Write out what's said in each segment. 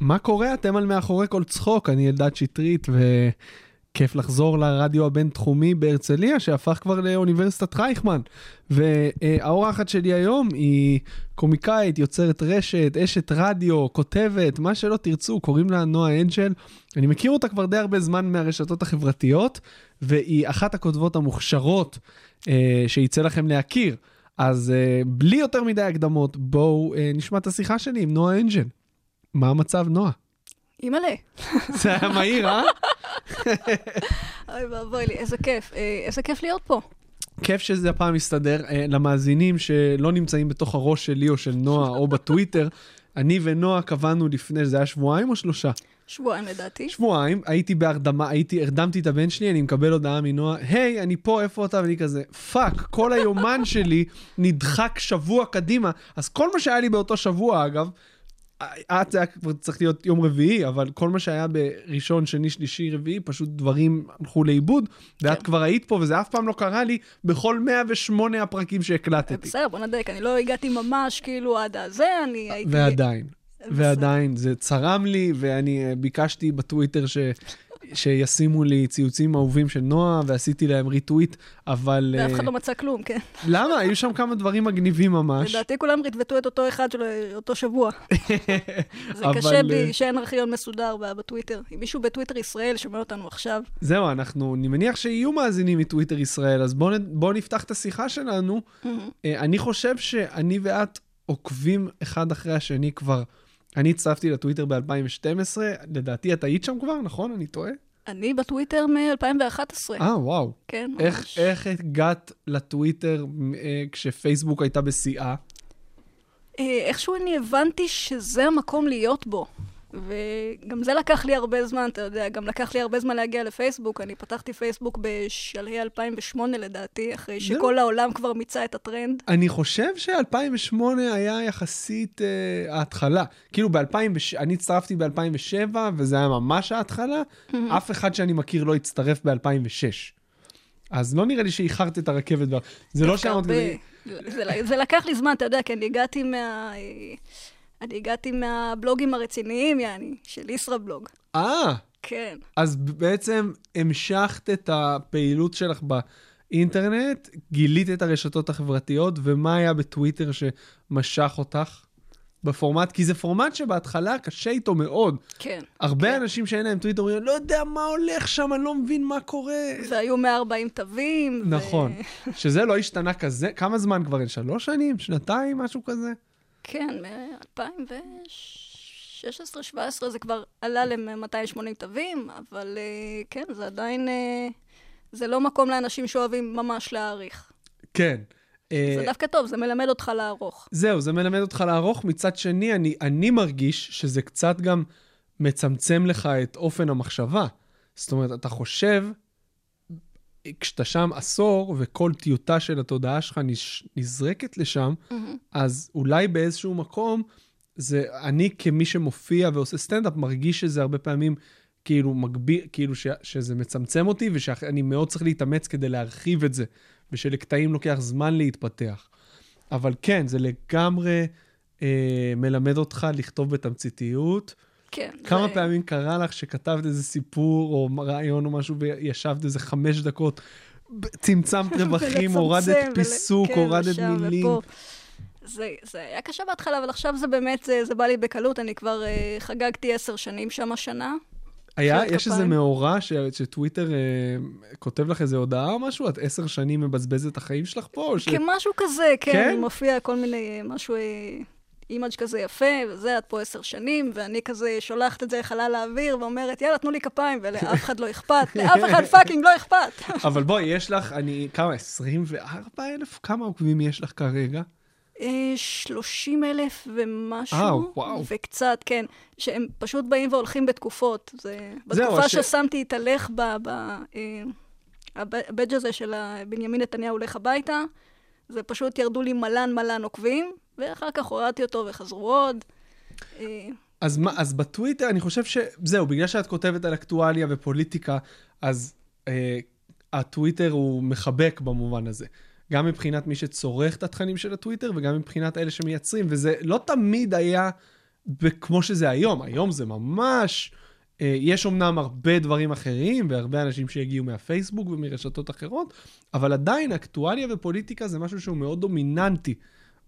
מה קורה? אתם על מאחורי כל צחוק, אני אלדד שטרית, וכיף לחזור לרדיו הבינתחומי בהרצליה, שהפך כבר לאוניברסיטת רייכמן. והאורחת שלי היום היא קומיקאית, יוצרת רשת, אשת רדיו, כותבת, מה שלא תרצו, קוראים לה נועה אנג'ל. אני מכיר אותה כבר די הרבה זמן מהרשתות החברתיות, והיא אחת הכותבות המוכשרות אה, שיצא לכם להכיר. אז uh, בלי יותר מדי הקדמות, בואו uh, נשמע את השיחה שלי עם נועה אנג'ל. מה המצב, נועה? אימא'לה. זה היה מהיר, אה? אוי ואבוי לי, איזה כיף. אה, איזה כיף להיות פה. כיף שזה הפעם מסתדר. Uh, למאזינים שלא נמצאים בתוך הראש שלי או של נועה או בטוויטר, אני ונועה קבענו לפני, זה היה שבועיים או שלושה? שבועיים לדעתי. שבועיים, הייתי בהרדמה, הייתי, הרדמתי את הבן שלי, אני מקבל הודעה מנועה, היי, אני פה, איפה אתה? ואני כזה, fuck, כל היומן שלי נדחק שבוע קדימה. אז כל מה שהיה לי באותו שבוע, אגב, את זה היה כבר צריך להיות יום רביעי, אבל כל מה שהיה בראשון, שני, שלישי, רביעי, פשוט דברים הלכו לאיבוד, ואת כן. כבר היית פה, וזה אף פעם לא קרה לי בכל 108 הפרקים שהקלטתי. בסדר, בוא נדייק, אני לא הגעתי ממש כאילו עד הזה, אני הייתי... ועדיין. ועדיין, זה צרם לי, ואני אה, ביקשתי בטוויטר ש... שישימו לי ציוצים אהובים של נועה, ועשיתי להם ריטוויט, אבל... ואף אחד אה, לא מצא כלום, כן. למה? היו שם כמה דברים מגניבים ממש. לדעתי כולם ריטווטו את אותו אחד של אותו שבוע. זה קשה בי אה, שאין ארכיון מסודר בטוויטר. אם מישהו בטוויטר ישראל שומע אותנו עכשיו... זהו, אנחנו, אני מניח שיהיו מאזינים מטוויטר ישראל, אז בואו נפתח את השיחה שלנו. אני חושב שאני ואת עוקבים אחד אחרי השני כבר... אני הצטרפתי לטוויטר ב-2012, לדעתי את היית שם כבר, נכון? אני טועה? אני בטוויטר מ-2011. אה, וואו. כן, איך, ממש. איך הגעת לטוויטר אה, כשפייסבוק הייתה בשיאה? אה, איכשהו אני הבנתי שזה המקום להיות בו. וגם זה לקח לי הרבה זמן, אתה יודע, גם לקח לי הרבה זמן להגיע לפייסבוק. אני פתחתי פייסבוק בשלהי 2008 לדעתי, אחרי שכל לא. העולם כבר מיצה את הטרנד. אני חושב ש-2008 היה יחסית uh, ההתחלה. כאילו ב-2000, אני הצטרפתי ב-2007, וזה היה ממש ההתחלה. אף אחד שאני מכיר לא הצטרף ב-2006. אז לא נראה לי שאיחרת את הרכבת. זה לא שאמרתי... זה לקח לי זמן, אתה יודע, כי אני הגעתי מה... אני הגעתי מהבלוגים הרציניים, יעני, של ישראבלוג. אה. כן. אז בעצם המשכת את הפעילות שלך באינטרנט, גילית את הרשתות החברתיות, ומה היה בטוויטר שמשך אותך? בפורמט, כי זה פורמט שבהתחלה קשה איתו מאוד. כן. הרבה כן. אנשים שאין להם טוויטר אומרים, לא יודע מה הולך שם, אני לא מבין מה קורה. והיו 140 תווים. נכון. ו... שזה לא השתנה כזה, כמה זמן כבר אין? שלוש שנים? שנתיים? משהו כזה? כן, מ-2016-2017 זה כבר עלה ל-280 תווים, אבל uh, כן, זה עדיין, uh, זה לא מקום לאנשים שאוהבים ממש להעריך. כן. זה uh, דווקא טוב, זה מלמד אותך לערוך. זהו, זה מלמד אותך לערוך. מצד שני, אני, אני מרגיש שזה קצת גם מצמצם לך את אופן המחשבה. זאת אומרת, אתה חושב כשאתה שם עשור וכל טיוטה של התודעה שלך נזרקת לשם, mm-hmm. אז אולי באיזשהו מקום, זה, אני כמי שמופיע ועושה סטנדאפ, מרגיש שזה הרבה פעמים כאילו מגביר, כאילו ש, שזה מצמצם אותי, ושאני מאוד צריך להתאמץ כדי להרחיב את זה, ושלקטעים לוקח זמן להתפתח. אבל כן, זה לגמרי אה, מלמד אותך לכתוב בתמציתיות. כן. כמה זה... פעמים קרה לך שכתבת איזה סיפור או רעיון או משהו וישבת איזה חמש דקות, צמצמת רווחים, הורדת פיסוק, כן, הורדת מילים. ופה. זה, זה היה קשה בהתחלה, אבל עכשיו זה באמת, זה, זה בא לי בקלות. אני כבר uh, חגגתי עשר שנים שם השנה. היה, יש איזה מאורע ש, שטוויטר uh, כותב לך איזה הודעה או משהו? את עשר שנים מבזבזת את החיים שלך פה? ש... כמשהו כזה, כן. כן? מופיע כל מיני, משהו... Uh, image כזה יפה, וזה, את פה עשר שנים, ואני כזה שולחת את זה לחלל האוויר, ואומרת, יאללה, תנו לי כפיים, ולאף אחד לא אכפת, לאף אחד fucking לא אכפת. אבל בואי, יש לך, אני, כמה, 24 אלף? כמה עוקבים יש לך כרגע? 30 אה, אלף ומשהו. אה, וואו. וקצת, כן. שהם פשוט באים והולכים בתקופות. זה... בתקופה ש... ששמתי את הלך ב... ב... אה, הבדג' הזה של בנימין נתניהו הולך הביתה, זה פשוט ירדו לי מלן מלן עוקבים, ואחר כך הורדתי אותו וחזרו עוד. אה, אז, מה, אז בטוויטר, אני חושב שזהו, בגלל שאת כותבת על אקטואליה ופוליטיקה, אז אה, הטוויטר הוא מחבק במובן הזה. גם מבחינת מי שצורך את התכנים של הטוויטר, וגם מבחינת אלה שמייצרים, וזה לא תמיד היה כמו שזה היום. היום זה ממש... אה, יש אמנם הרבה דברים אחרים, והרבה אנשים שהגיעו מהפייסבוק ומרשתות אחרות, אבל עדיין אקטואליה ופוליטיקה זה משהו שהוא מאוד דומיננטי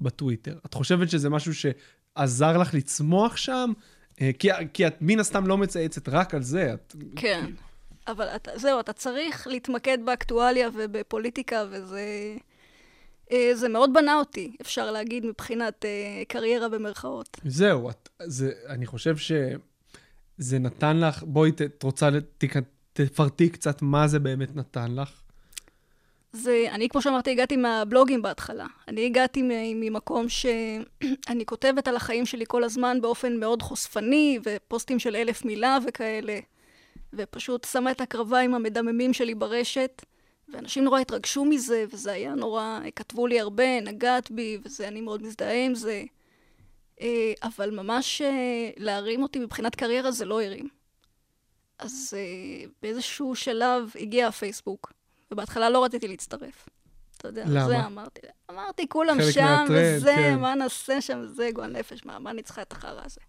בטוויטר. את חושבת שזה משהו שעזר לך לצמוח שם? אה, כי, כי את מן הסתם לא מצייצת רק על זה. את... כן, אבל את, זהו, אתה צריך להתמקד באקטואליה ובפוליטיקה, וזה... אה, זה מאוד בנה אותי, אפשר להגיד, מבחינת קריירה במרכאות. זהו, את, זה, אני חושב ש... זה נתן לך, בואי, את רוצה, תפרטי קצת מה זה באמת נתן לך. זה, אני, כמו שאמרתי, הגעתי מהבלוגים בהתחלה. אני הגעתי ממקום שאני כותבת על החיים שלי כל הזמן באופן מאוד חושפני, ופוסטים של אלף מילה וכאלה, ופשוט שמה את הקרביים המדממים שלי ברשת, ואנשים נורא התרגשו מזה, וזה היה נורא, כתבו לי הרבה, נגעת בי, ואני מאוד מזדהה עם זה. אה, אבל ממש אה, להרים אותי מבחינת קריירה זה לא הרים. אז אה, באיזשהו שלב הגיע הפייסבוק, ובהתחלה לא רציתי להצטרף. אתה יודע, למה? זה אמרתי. אמרתי, כולם שם, מהטרנד, וזה, כן. מה נעשה שם, זה גועל נפש, מה, מה אני צריכה את החרא הזה?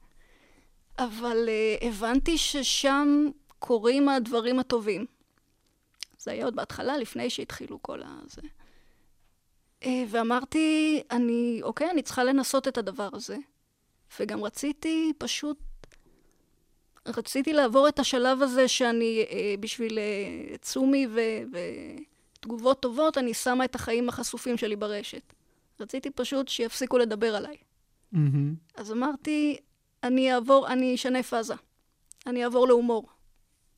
אבל uh, הבנתי ששם קורים הדברים הטובים. זה היה עוד בהתחלה, לפני שהתחילו כל הזה. Uh, ואמרתי, אני, אוקיי, אני צריכה לנסות את הדבר הזה. וגם רציתי פשוט, רציתי לעבור את השלב הזה שאני, אה, בשביל אה, צומי ו, ותגובות טובות, אני שמה את החיים החשופים שלי ברשת. רציתי פשוט שיפסיקו לדבר עליי. Mm-hmm. אז אמרתי, אני אעבור, אני אשנה פאזה. אני אעבור להומור.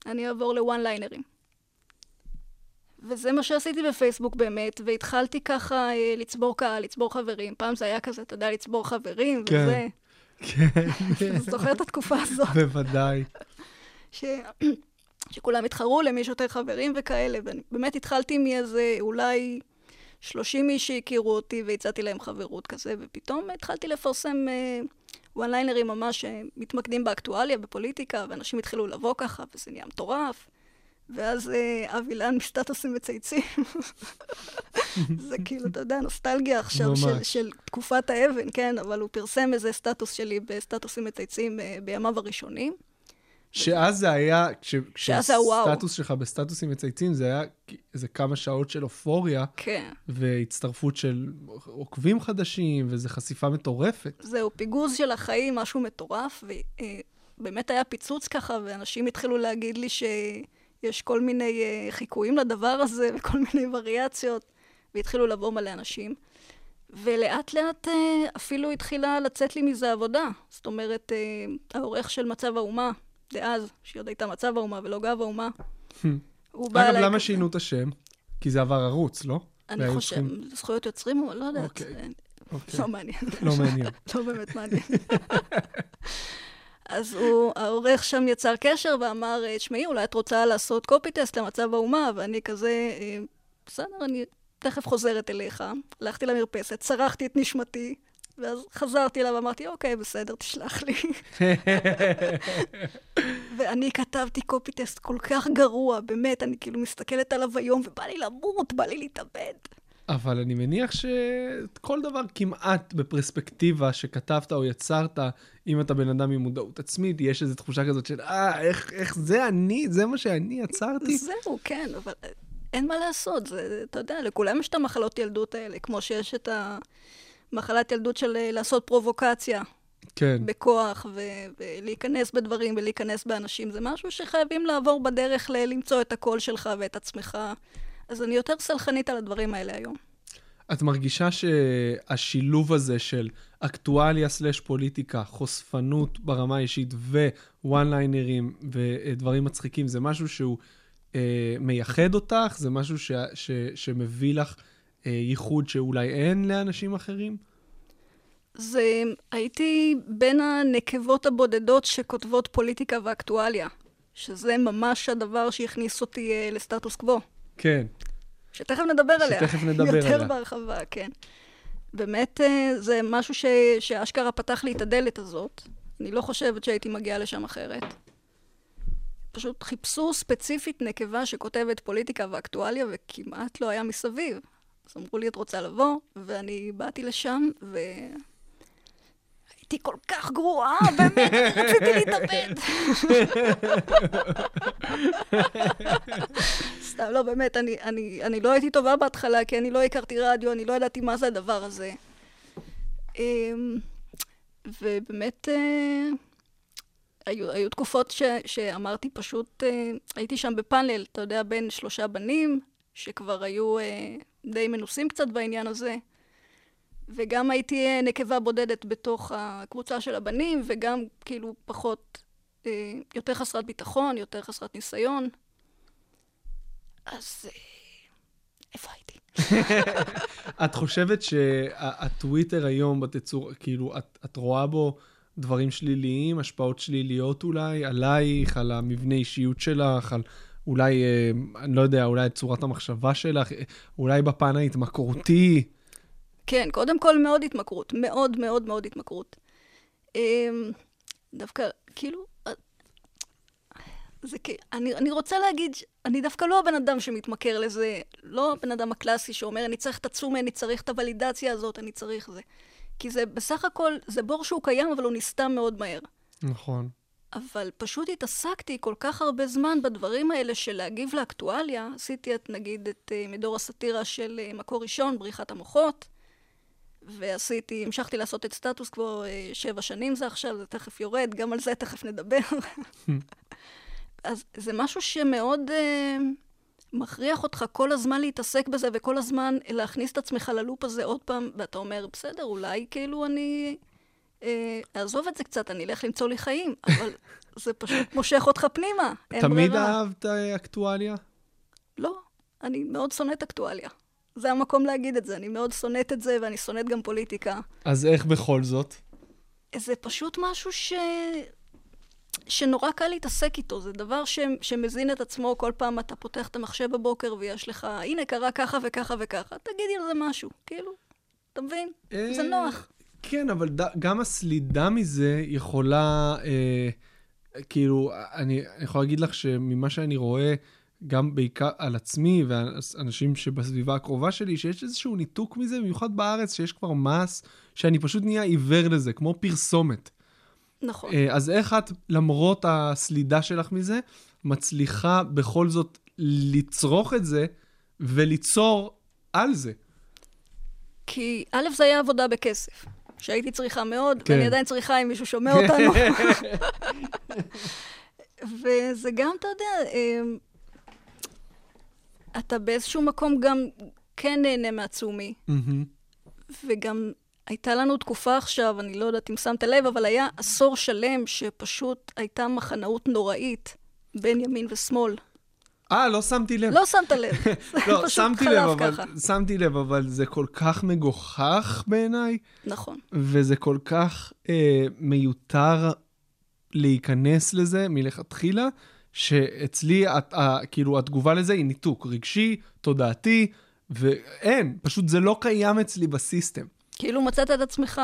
אני אעבור לוואן ליינרים. וזה מה שעשיתי בפייסבוק באמת, והתחלתי ככה אה, לצבור קהל, לצבור חברים. פעם זה היה כזה, אתה יודע, לצבור חברים, כן. וזה. כן. זוכר את התקופה הזאת. בוודאי. ש... שכולם התחרו למי שיותר חברים וכאלה, ובאמת התחלתי מאיזה אולי 30 איש שהכירו אותי והצעתי להם חברות כזה, ופתאום התחלתי לפרסם וואן uh, ליינרים ממש שמתמקדים באקטואליה, בפוליטיקה, ואנשים התחילו לבוא ככה, וזה נהיה מטורף. ואז אה, אבי לן מסטטוסים מצייצים. זה כאילו, אתה יודע, נוסטלגיה עכשיו של, של תקופת האבן, כן? אבל הוא פרסם איזה סטטוס שלי בסטטוסים מצייצים אה, בימיו הראשונים. שאז זה היה, כשסטטוס שלך בסטטוסים מצייצים, זה היה איזה כמה שעות של אופוריה. כן. והצטרפות של עוקבים חדשים, וזו חשיפה מטורפת. זהו, פיגוז של החיים, משהו מטורף, ובאמת אה, היה פיצוץ ככה, ואנשים התחילו להגיד לי ש... יש כל מיני uh, חיקויים לדבר הזה וכל מיני וריאציות, והתחילו לבוא מלא אנשים. ולאט לאט uh, אפילו התחילה לצאת לי מזה עבודה. זאת אומרת, uh, העורך של מצב האומה, דאז, שהיא עוד הייתה מצב האומה ולא גב האומה, הוא בא אליי... אגב, למה שינו את השם? כי זה עבר ערוץ, לא? אני חושב. זכויות יוצרים, או לא יודעת. אוקיי. אוקיי. לא מעניין. לא מעניין. לא באמת מעניין. אז הוא, העורך שם יצר קשר ואמר, תשמעי, אולי את רוצה לעשות קופי טסט למצב האומה, ואני כזה, אה, בסדר, אני תכף חוזרת אליך. הלכתי למרפסת, צרחתי את נשמתי, ואז חזרתי אליו ואמרתי, אוקיי, בסדר, תשלח לי. ואני כתבתי קופי טסט כל כך גרוע, באמת, אני כאילו מסתכלת עליו היום, ובא לי למות, בא לי להתאבד. אבל אני מניח שכל דבר כמעט בפרספקטיבה שכתבת או יצרת, אם אתה בן אדם עם מודעות עצמית, יש איזו תחושה כזאת של, אה, איך, איך זה אני, זה מה שאני יצרתי? זהו, כן, אבל אין מה לעשות, זה, אתה יודע, לכולם יש את המחלות ילדות האלה, כמו שיש את המחלת ילדות של אה, לעשות פרובוקציה. כן. בכוח, ו- ולהיכנס בדברים ולהיכנס באנשים. זה משהו שחייבים לעבור בדרך ל- למצוא את הקול שלך ואת עצמך. אז אני יותר סלחנית על הדברים האלה היום. את מרגישה שהשילוב הזה של אקטואליה סלש פוליטיקה, חושפנות ברמה האישית ווואן ליינרים ודברים מצחיקים, זה משהו שהוא אה, מייחד אותך? זה משהו ש, ש, שמביא לך אה, ייחוד שאולי אין לאנשים אחרים? זה, הייתי בין הנקבות הבודדות שכותבות פוליטיקה ואקטואליה, שזה ממש הדבר שהכניס אותי אה, לסטטוס קוו. כן. שתכף נדבר עליה. שתכף נדבר יותר עליה. יותר בהרחבה, כן. באמת אה, זה משהו ש... שאשכרה פתח לי את הדלת הזאת. אני לא חושבת שהייתי מגיעה לשם אחרת. פשוט חיפשו ספציפית נקבה שכותבת פוליטיקה ואקטואליה, וכמעט לא היה מסביב. אז אמרו לי, את רוצה לבוא? ואני באתי לשם, והייתי הייתי כל כך גרועה, באמת, רציתי להתאבד. סתם, לא, באמת, אני, אני, אני לא הייתי טובה בהתחלה, כי אני לא הכרתי רדיו, אני לא ידעתי מה זה הדבר הזה. אמ, ובאמת, אה, היו, היו תקופות ש, שאמרתי פשוט, אה, הייתי שם בפאנל, אתה יודע, בין שלושה בנים, שכבר היו אה, די מנוסים קצת בעניין הזה. וגם הייתי נקבה בודדת בתוך הקבוצה של הבנים, וגם כאילו פחות, יותר חסרת ביטחון, יותר חסרת ניסיון. אז אה, איפה הייתי? את חושבת שהטוויטר היום בתצור, כאילו, את, את רואה בו דברים שליליים, השפעות שליליות אולי, עלייך, על המבנה אישיות שלך, על אולי, אני לא יודע, אולי צורת המחשבה שלך, אולי בפן ההתמכרותי? כן, קודם כל מאוד התמכרות, מאוד מאוד מאוד התמכרות. אמ, דווקא, כאילו, אה, זה כי, אני, אני רוצה להגיד, אני דווקא לא הבן אדם שמתמכר לזה, לא הבן אדם הקלאסי שאומר, אני צריך את התשומה, אני צריך את הוולידציה הזאת, אני צריך זה. כי זה בסך הכל, זה בור שהוא קיים, אבל הוא נסתם מאוד מהר. נכון. אבל פשוט התעסקתי כל כך הרבה זמן בדברים האלה של להגיב לאקטואליה. עשיתי את, נגיד, את uh, מדור הסאטירה של uh, מקור ראשון, בריחת המוחות. ועשיתי, המשכתי לעשות את סטטוס קוו אה, שבע שנים זה עכשיו, זה תכף יורד, גם על זה תכף נדבר. אז זה משהו שמאוד uh, מכריח אותך כל הזמן להתעסק בזה, וכל הזמן להכניס את עצמך ללופ הזה עוד פעם, ואתה אומר, בסדר, אולי כאילו אני uh, אעזוב את זה קצת, אני אלך למצוא לי חיים, אבל זה פשוט מושך אותך פנימה, אין ברירה. תמיד אהבת אקטואליה? לא, אני מאוד שונאת אקטואליה. זה המקום להגיד את זה. אני מאוד שונאת את זה, ואני שונאת גם פוליטיקה. אז איך בכל זאת? זה פשוט משהו ש... שנורא קל להתעסק איתו. זה דבר ש... שמזין את עצמו כל פעם אתה פותח את המחשב בבוקר ויש לך, הנה, קרה ככה וככה וככה. תגידי על זה משהו, כאילו. אתה מבין? זה אה, נוח. כן, אבל גם הסלידה מזה יכולה, אה, כאילו, אני יכול להגיד לך שממה שאני רואה, גם בעיקר על עצמי ואנשים שבסביבה הקרובה שלי, שיש איזשהו ניתוק מזה, במיוחד בארץ, שיש כבר מס, שאני פשוט נהיה עיוור לזה, כמו פרסומת. נכון. אה, אז איך את, למרות הסלידה שלך מזה, מצליחה בכל זאת לצרוך את זה וליצור על זה? כי א', זה היה עבודה בכסף, שהייתי צריכה מאוד, כן. ואני עדיין צריכה אם מישהו שומע אותנו. וזה גם, אתה יודע, אה, אתה באיזשהו מקום גם כן נהנה מעצומי. Mm-hmm. וגם הייתה לנו תקופה עכשיו, אני לא יודעת אם שמת לב, אבל היה עשור שלם שפשוט הייתה מחנאות נוראית בין ימין ושמאל. אה, לא שמתי לב. לא שמת לב. לא, שמתי לב, אבל, שמתי לב, אבל זה כל כך מגוחך בעיניי. נכון. וזה כל כך אה, מיותר להיכנס לזה מלכתחילה, שאצלי, את, ה, כאילו, התגובה לזה היא ניתוק רגשי, תודעתי, ואין, פשוט זה לא קיים אצלי בסיסטם. כאילו מצאת את עצמך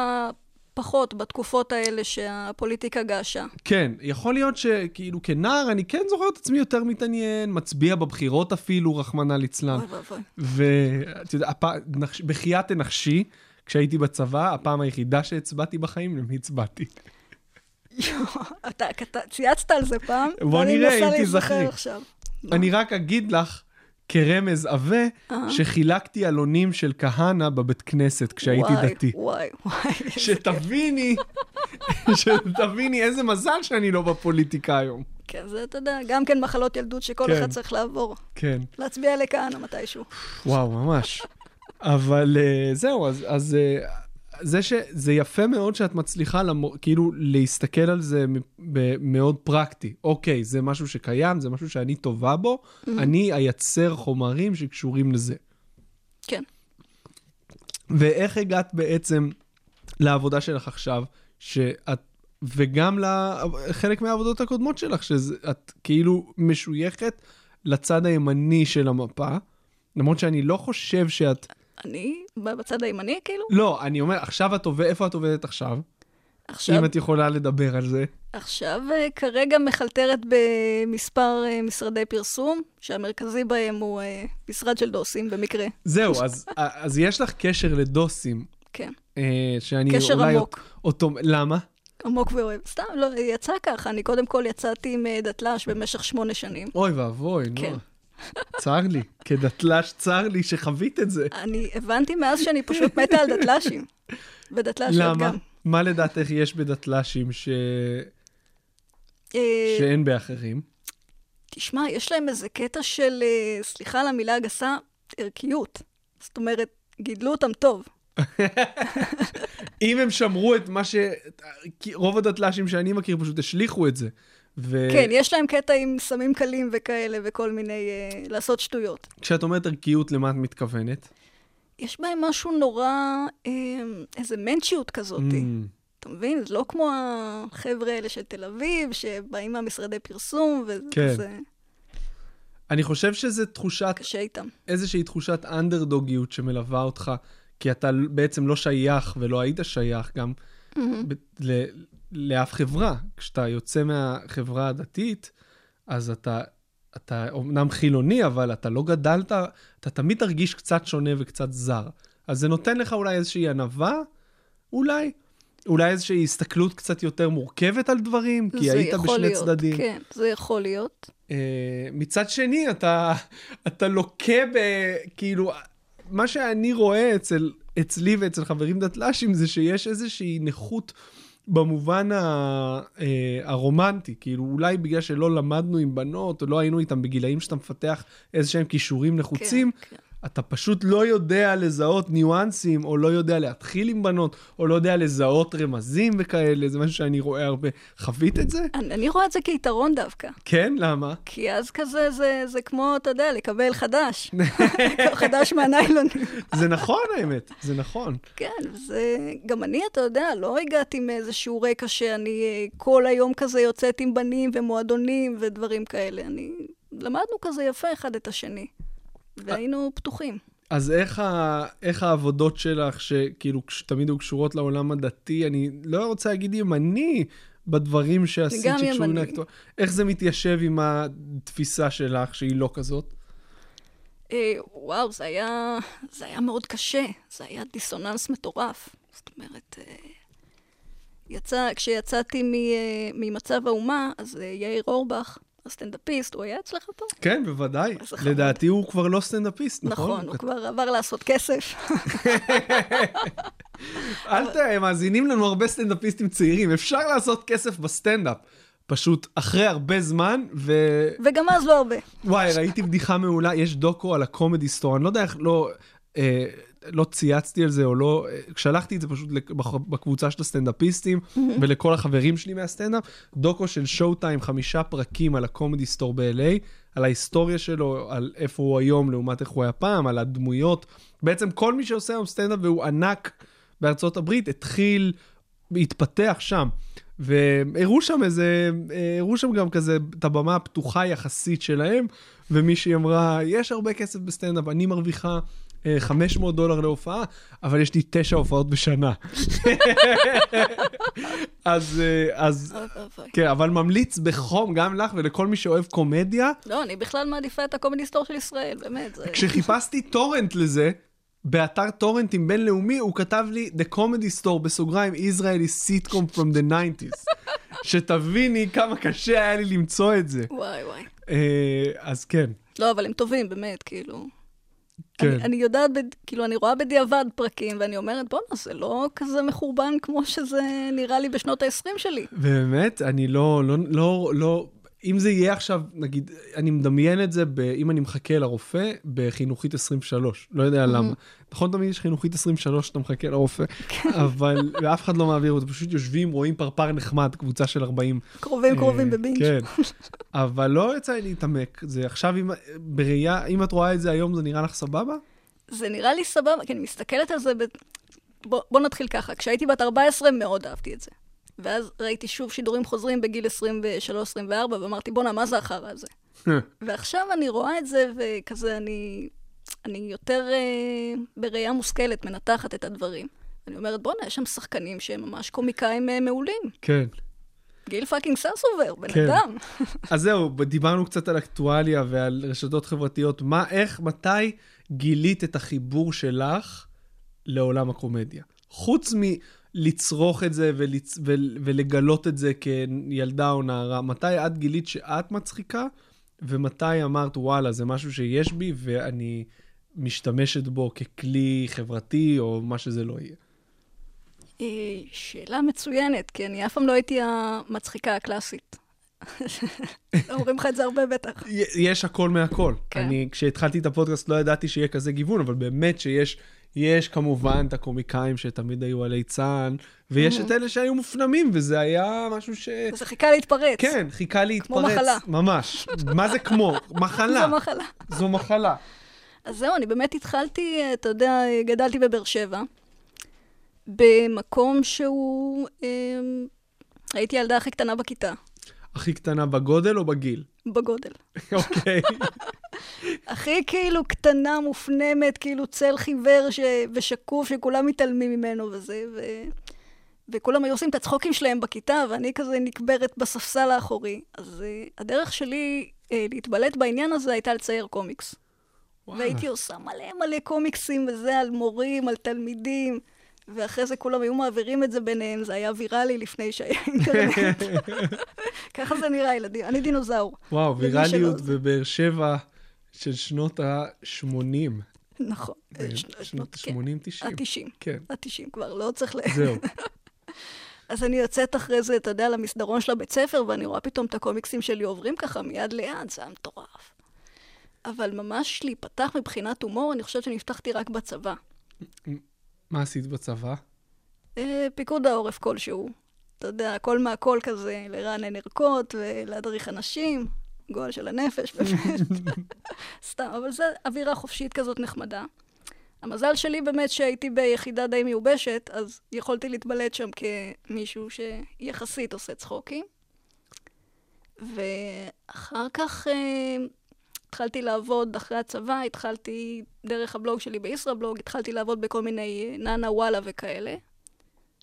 פחות בתקופות האלה שהפוליטיקה געשה. כן, יכול להיות שכאילו כנער אני כן זוכר את עצמי יותר מתעניין, מצביע בבחירות אפילו, רחמנא ליצלן. אוי ואבוי. ואתה יודע, בחיית תנחשי, כשהייתי בצבא, הפעם היחידה שהצבעתי בחיים, למי הצבעתי? אתה צייצת על זה פעם, בוא נראה אם תיזכרי. אני רק אגיד לך, כרמז עבה, שחילקתי עלונים של כהנא בבית כנסת כשהייתי דתי. וואי, וואי, שתביני, שתביני איזה מזל שאני לא בפוליטיקה היום. כן, זה, אתה יודע, גם כן מחלות ילדות שכל כן. אחד צריך לעבור. כן. להצביע לכהנא מתישהו. וואו, ממש. אבל uh, זהו, אז, אז uh, זה שזה יפה מאוד שאת מצליחה למור, כאילו להסתכל על זה מאוד פרקטי. אוקיי, זה משהו שקיים, זה משהו שאני טובה בו, mm-hmm. אני אייצר חומרים שקשורים לזה. כן. ואיך הגעת בעצם לעבודה שלך עכשיו, שאת, וגם לחלק מהעבודות הקודמות שלך, שאת כאילו משויכת לצד הימני של המפה, למרות שאני לא חושב שאת... אני בצד הימני, כאילו? לא, אני אומר, עכשיו את עובדת, איפה את עובדת עכשיו? עכשיו... אם את יכולה לדבר על זה. עכשיו, אה, כרגע מחלטרת במספר אה, משרדי פרסום, שהמרכזי בהם הוא אה, משרד של דוסים, במקרה. זהו, אז, אז יש לך קשר לדוסים. כן. שאני קשר אולי עמוק. אותו, למה? עמוק ואוהב. סתם, לא, יצא ככה. אני קודם כל יצאתי עם דתל"ש במשך שמונה שנים. אוי ואבוי, נו. כן. צר לי, כדתל"ש צר לי שחווית את זה. אני הבנתי מאז שאני פשוט מתה על דתל"שים. ודתל"ש גם. למה? מה לדעתך יש בדתל"שים ש... אה, שאין באחרים? תשמע, יש להם איזה קטע של, אה, סליחה על המילה הגסה, ערכיות. זאת אומרת, גידלו אותם טוב. אם הם שמרו את מה ש... רוב הדתל"שים שאני מכיר פשוט השליכו את זה. ו... כן, יש להם קטע עם סמים קלים וכאלה, וכל מיני... אה, לעשות שטויות. כשאת אומרת ערכיות, למה את מתכוונת? יש בהם משהו נורא... אה, איזה מנצ'יות כזאת. Mm, אתה מבין? זה לא כמו החבר'ה האלה של תל אביב, שבאים מהמשרדי פרסום, כן. וזה אני חושב שזה תחושת, קשה איתם. איזושהי תחושת אנדרדוגיות שמלווה אותך, כי אתה בעצם לא שייך ולא היית שייך גם ב- ל- לאף חברה. כשאתה יוצא מהחברה הדתית, אז אתה, אתה אומנם חילוני, אבל אתה לא גדלת, אתה תמיד תרגיש קצת שונה וקצת זר. אז זה נותן לך אולי איזושהי ענווה, אולי. אולי איזושהי הסתכלות קצת יותר מורכבת על דברים, כי זה היית יכול בשני להיות, צדדים. כן, זה יכול להיות. Uh, מצד שני, אתה, אתה לוקה ב... כאילו, מה שאני רואה אצל, אצלי ואצל חברים דתל"שים זה שיש איזושהי נכות במובן ה, uh, הרומנטי. כאילו, אולי בגלל שלא למדנו עם בנות, או לא היינו איתם בגילאים שאתה מפתח איזה שהם כישורים נחוצים, כן, כן. אתה פשוט לא יודע לזהות ניואנסים, או לא יודע להתחיל עם בנות, או לא יודע לזהות רמזים וכאלה, זה משהו שאני רואה הרבה. חווית את זה? אני, אני רואה את זה כיתרון דווקא. כן, למה? כי אז כזה, זה, זה כמו, אתה יודע, לקבל חדש. חדש מהניילונים. זה נכון האמת, זה נכון. כן, זה... גם אני, אתה יודע, לא הגעתי מאיזשהו רקע שאני אה, כל היום כזה יוצאת עם בנים ומועדונים ודברים כאלה. אני... למדנו כזה יפה אחד את השני, והיינו פתוחים. אז איך, ה... איך העבודות שלך, שכאילו תמיד היו קשורות לעולם הדתי, אני לא רוצה להגיד ימני בדברים שעשית שקשורים ימני. לאקטואר, איך זה מתיישב עם התפיסה שלך שהיא לא כזאת? אה, וואו, זה היה, זה היה מאוד קשה. זה היה דיסוננס מטורף. זאת אומרת, אה, יצא, כשיצאתי מ, אה, ממצב האומה, אז אה, יאיר אורבך, הסטנדאפיסט, הוא היה אצלך פה? כן, בוודאי. לדעתי הוא כבר לא סטנדאפיסט, נכון? נכון, הוא כבר עבר לעשות כסף. אל ת... מאזינים לנו הרבה סטנדאפיסטים צעירים, אפשר לעשות כסף בסטנדאפ. פשוט אחרי הרבה זמן, ו... וגם אז לא הרבה. וואי, ראיתי בדיחה מעולה, יש דוקו על ה Comedy Store, אני לא יודע איך לא, אה, לא צייצתי על זה או לא, אה, שלחתי את זה פשוט בקבוצה של הסטנדאפיסטים ולכל החברים שלי מהסטנדאפ, דוקו של Showtime, חמישה פרקים על ה Comedy Store ב-LA, על ההיסטוריה שלו, על איפה הוא היום לעומת איך הוא היה פעם, על הדמויות. בעצם כל מי שעושה היום סטנדאפ והוא ענק בארצות הברית, התחיל להתפתח שם. והראו שם איזה, אה, הראו שם גם כזה את הבמה הפתוחה יחסית שלהם, ומישהי אמרה, יש הרבה כסף בסטנדאפ, אני מרוויחה 500 דולר להופעה, אבל יש לי תשע הופעות בשנה. אז, אה, אז. כן, אבל ממליץ בחום גם לך ולכל מי שאוהב קומדיה. לא, אני בכלל מעדיפה את הקומדי סטור של ישראל, באמת. זה... כשחיפשתי טורנט לזה, באתר טורנטים בינלאומי, הוא כתב לי, The Comedy Store, בסוגריים, Israeli sitcom from the 90's. שתביני כמה קשה היה לי למצוא את זה. וואי וואי. אה, אז כן, לא, אבל הם טובים, באמת, כאילו. כן. אני, אני יודעת. כאילו, אני רואה בדיעבד פרקים, ואני אומרת, בואנה, זה לא כזה מחורבן כמו שזה נראה לי בשנות ה-20 שלי. באמת, אני לא, לא, לא, לא, אם זה יהיה עכשיו, נגיד, אני מדמיין את זה, ב, אם אני מחכה לרופא, בחינוכית 23, לא יודע למה. נכון תמיד יש חינוכית 23 שאתה מחכה לרופא, אבל, ואף אחד לא מעביר אותו, פשוט יושבים, רואים פרפר נחמד, קבוצה של 40 קרובים קרובים אה, בבינג'. כן. אבל לא יצא לי להתעמק. זה עכשיו, אם, בראייה, אם את רואה את זה היום, זה נראה לך סבבה? זה נראה לי סבבה, כי אני מסתכלת על זה ב... בוא, בוא נתחיל ככה, כשהייתי בת 14 מאוד אהבתי את זה. ואז ראיתי שוב שידורים חוזרים בגיל 23-24, ואמרתי, בואנה, מה זה החרא הזה? ועכשיו אני רואה את זה, וכזה אני, אני יותר אה, בראייה מושכלת מנתחת את הדברים. אני אומרת, בואנה, יש שם שחקנים שהם ממש קומיקאים אה, מעולים. כן. גיל fucking ססובר, בן כן. אדם. אז זהו, דיברנו קצת על אקטואליה ועל רשתות חברתיות. מה, איך, מתי גילית את החיבור שלך לעולם הקומדיה? חוץ מ... לצרוך את זה ולצ... ו... ולגלות את זה כילדה או נערה? מתי את גילית שאת מצחיקה, ומתי אמרת, וואלה, זה משהו שיש בי ואני משתמשת בו ככלי חברתי, או מה שזה לא יהיה? אה, שאלה מצוינת, כי אני אף פעם לא הייתי המצחיקה הקלאסית. אומרים לך את זה הרבה בטח. יש הכל מהכל. כן. אני, כשהתחלתי את הפודקאסט לא ידעתי שיהיה כזה גיוון, אבל באמת שיש, יש כמובן את הקומיקאים שתמיד היו על ליצן, ויש את אלה שהיו מופנמים, וזה היה משהו ש... זה חיכה להתפרץ. כן, חיכה להתפרץ. כמו מחלה. ממש. מה זה כמו? מחלה. זו מחלה. זו מחלה. אז זהו, אני באמת התחלתי, אתה יודע, גדלתי בבאר שבע, במקום שהוא... אה, הייתי ילדה הכי קטנה בכיתה. הכי קטנה בגודל או בגיל? בגודל. אוקיי. הכי כאילו קטנה, מופנמת, כאילו צל חיוור ש... ושקוף, שכולם מתעלמים ממנו וזה, ו... וכולם היו עושים את הצחוקים שלהם בכיתה, ואני כזה נקברת בספסל האחורי. אז uh, הדרך שלי uh, להתבלט בעניין הזה הייתה לצייר קומיקס. וואלה. והייתי עושה מלא מלא קומיקסים וזה על מורים, על תלמידים. ואחרי זה כולם היו מעבירים את זה ביניהם, זה היה ויראלי לפני שהיה אינטרנט. ככה זה נראה, ילדים. אני דינוזאור. וואו, ויראליות בבאר שבע של שנות ה-80. נכון. שנות ה-80-90. ה-90. כן. ה-90 כבר, לא צריך ל... זהו. אז אני יוצאת אחרי זה, אתה יודע, למסדרון של הבית ספר, ואני רואה פתאום את הקומיקסים שלי עוברים ככה מיד ליד, זה היה מטורף. אבל ממש להיפתח מבחינת הומור, אני חושבת שנפתחתי רק בצבא. מה עשית בצבא? אה, פיקוד העורף כלשהו. אתה יודע, הכל מהכל כזה, לרענן ערכות ולהדריך אנשים, גועל של הנפש, באמת. סתם, אבל זו אווירה חופשית כזאת נחמדה. המזל שלי באמת שהייתי ביחידה די מיובשת, אז יכולתי להתבלט שם כמישהו שיחסית עושה צחוקים. ואחר כך אה, התחלתי לעבוד אחרי הצבא, התחלתי דרך הבלוג שלי בישראבלוג, התחלתי לעבוד בכל מיני אה, נאנה וואלה וכאלה.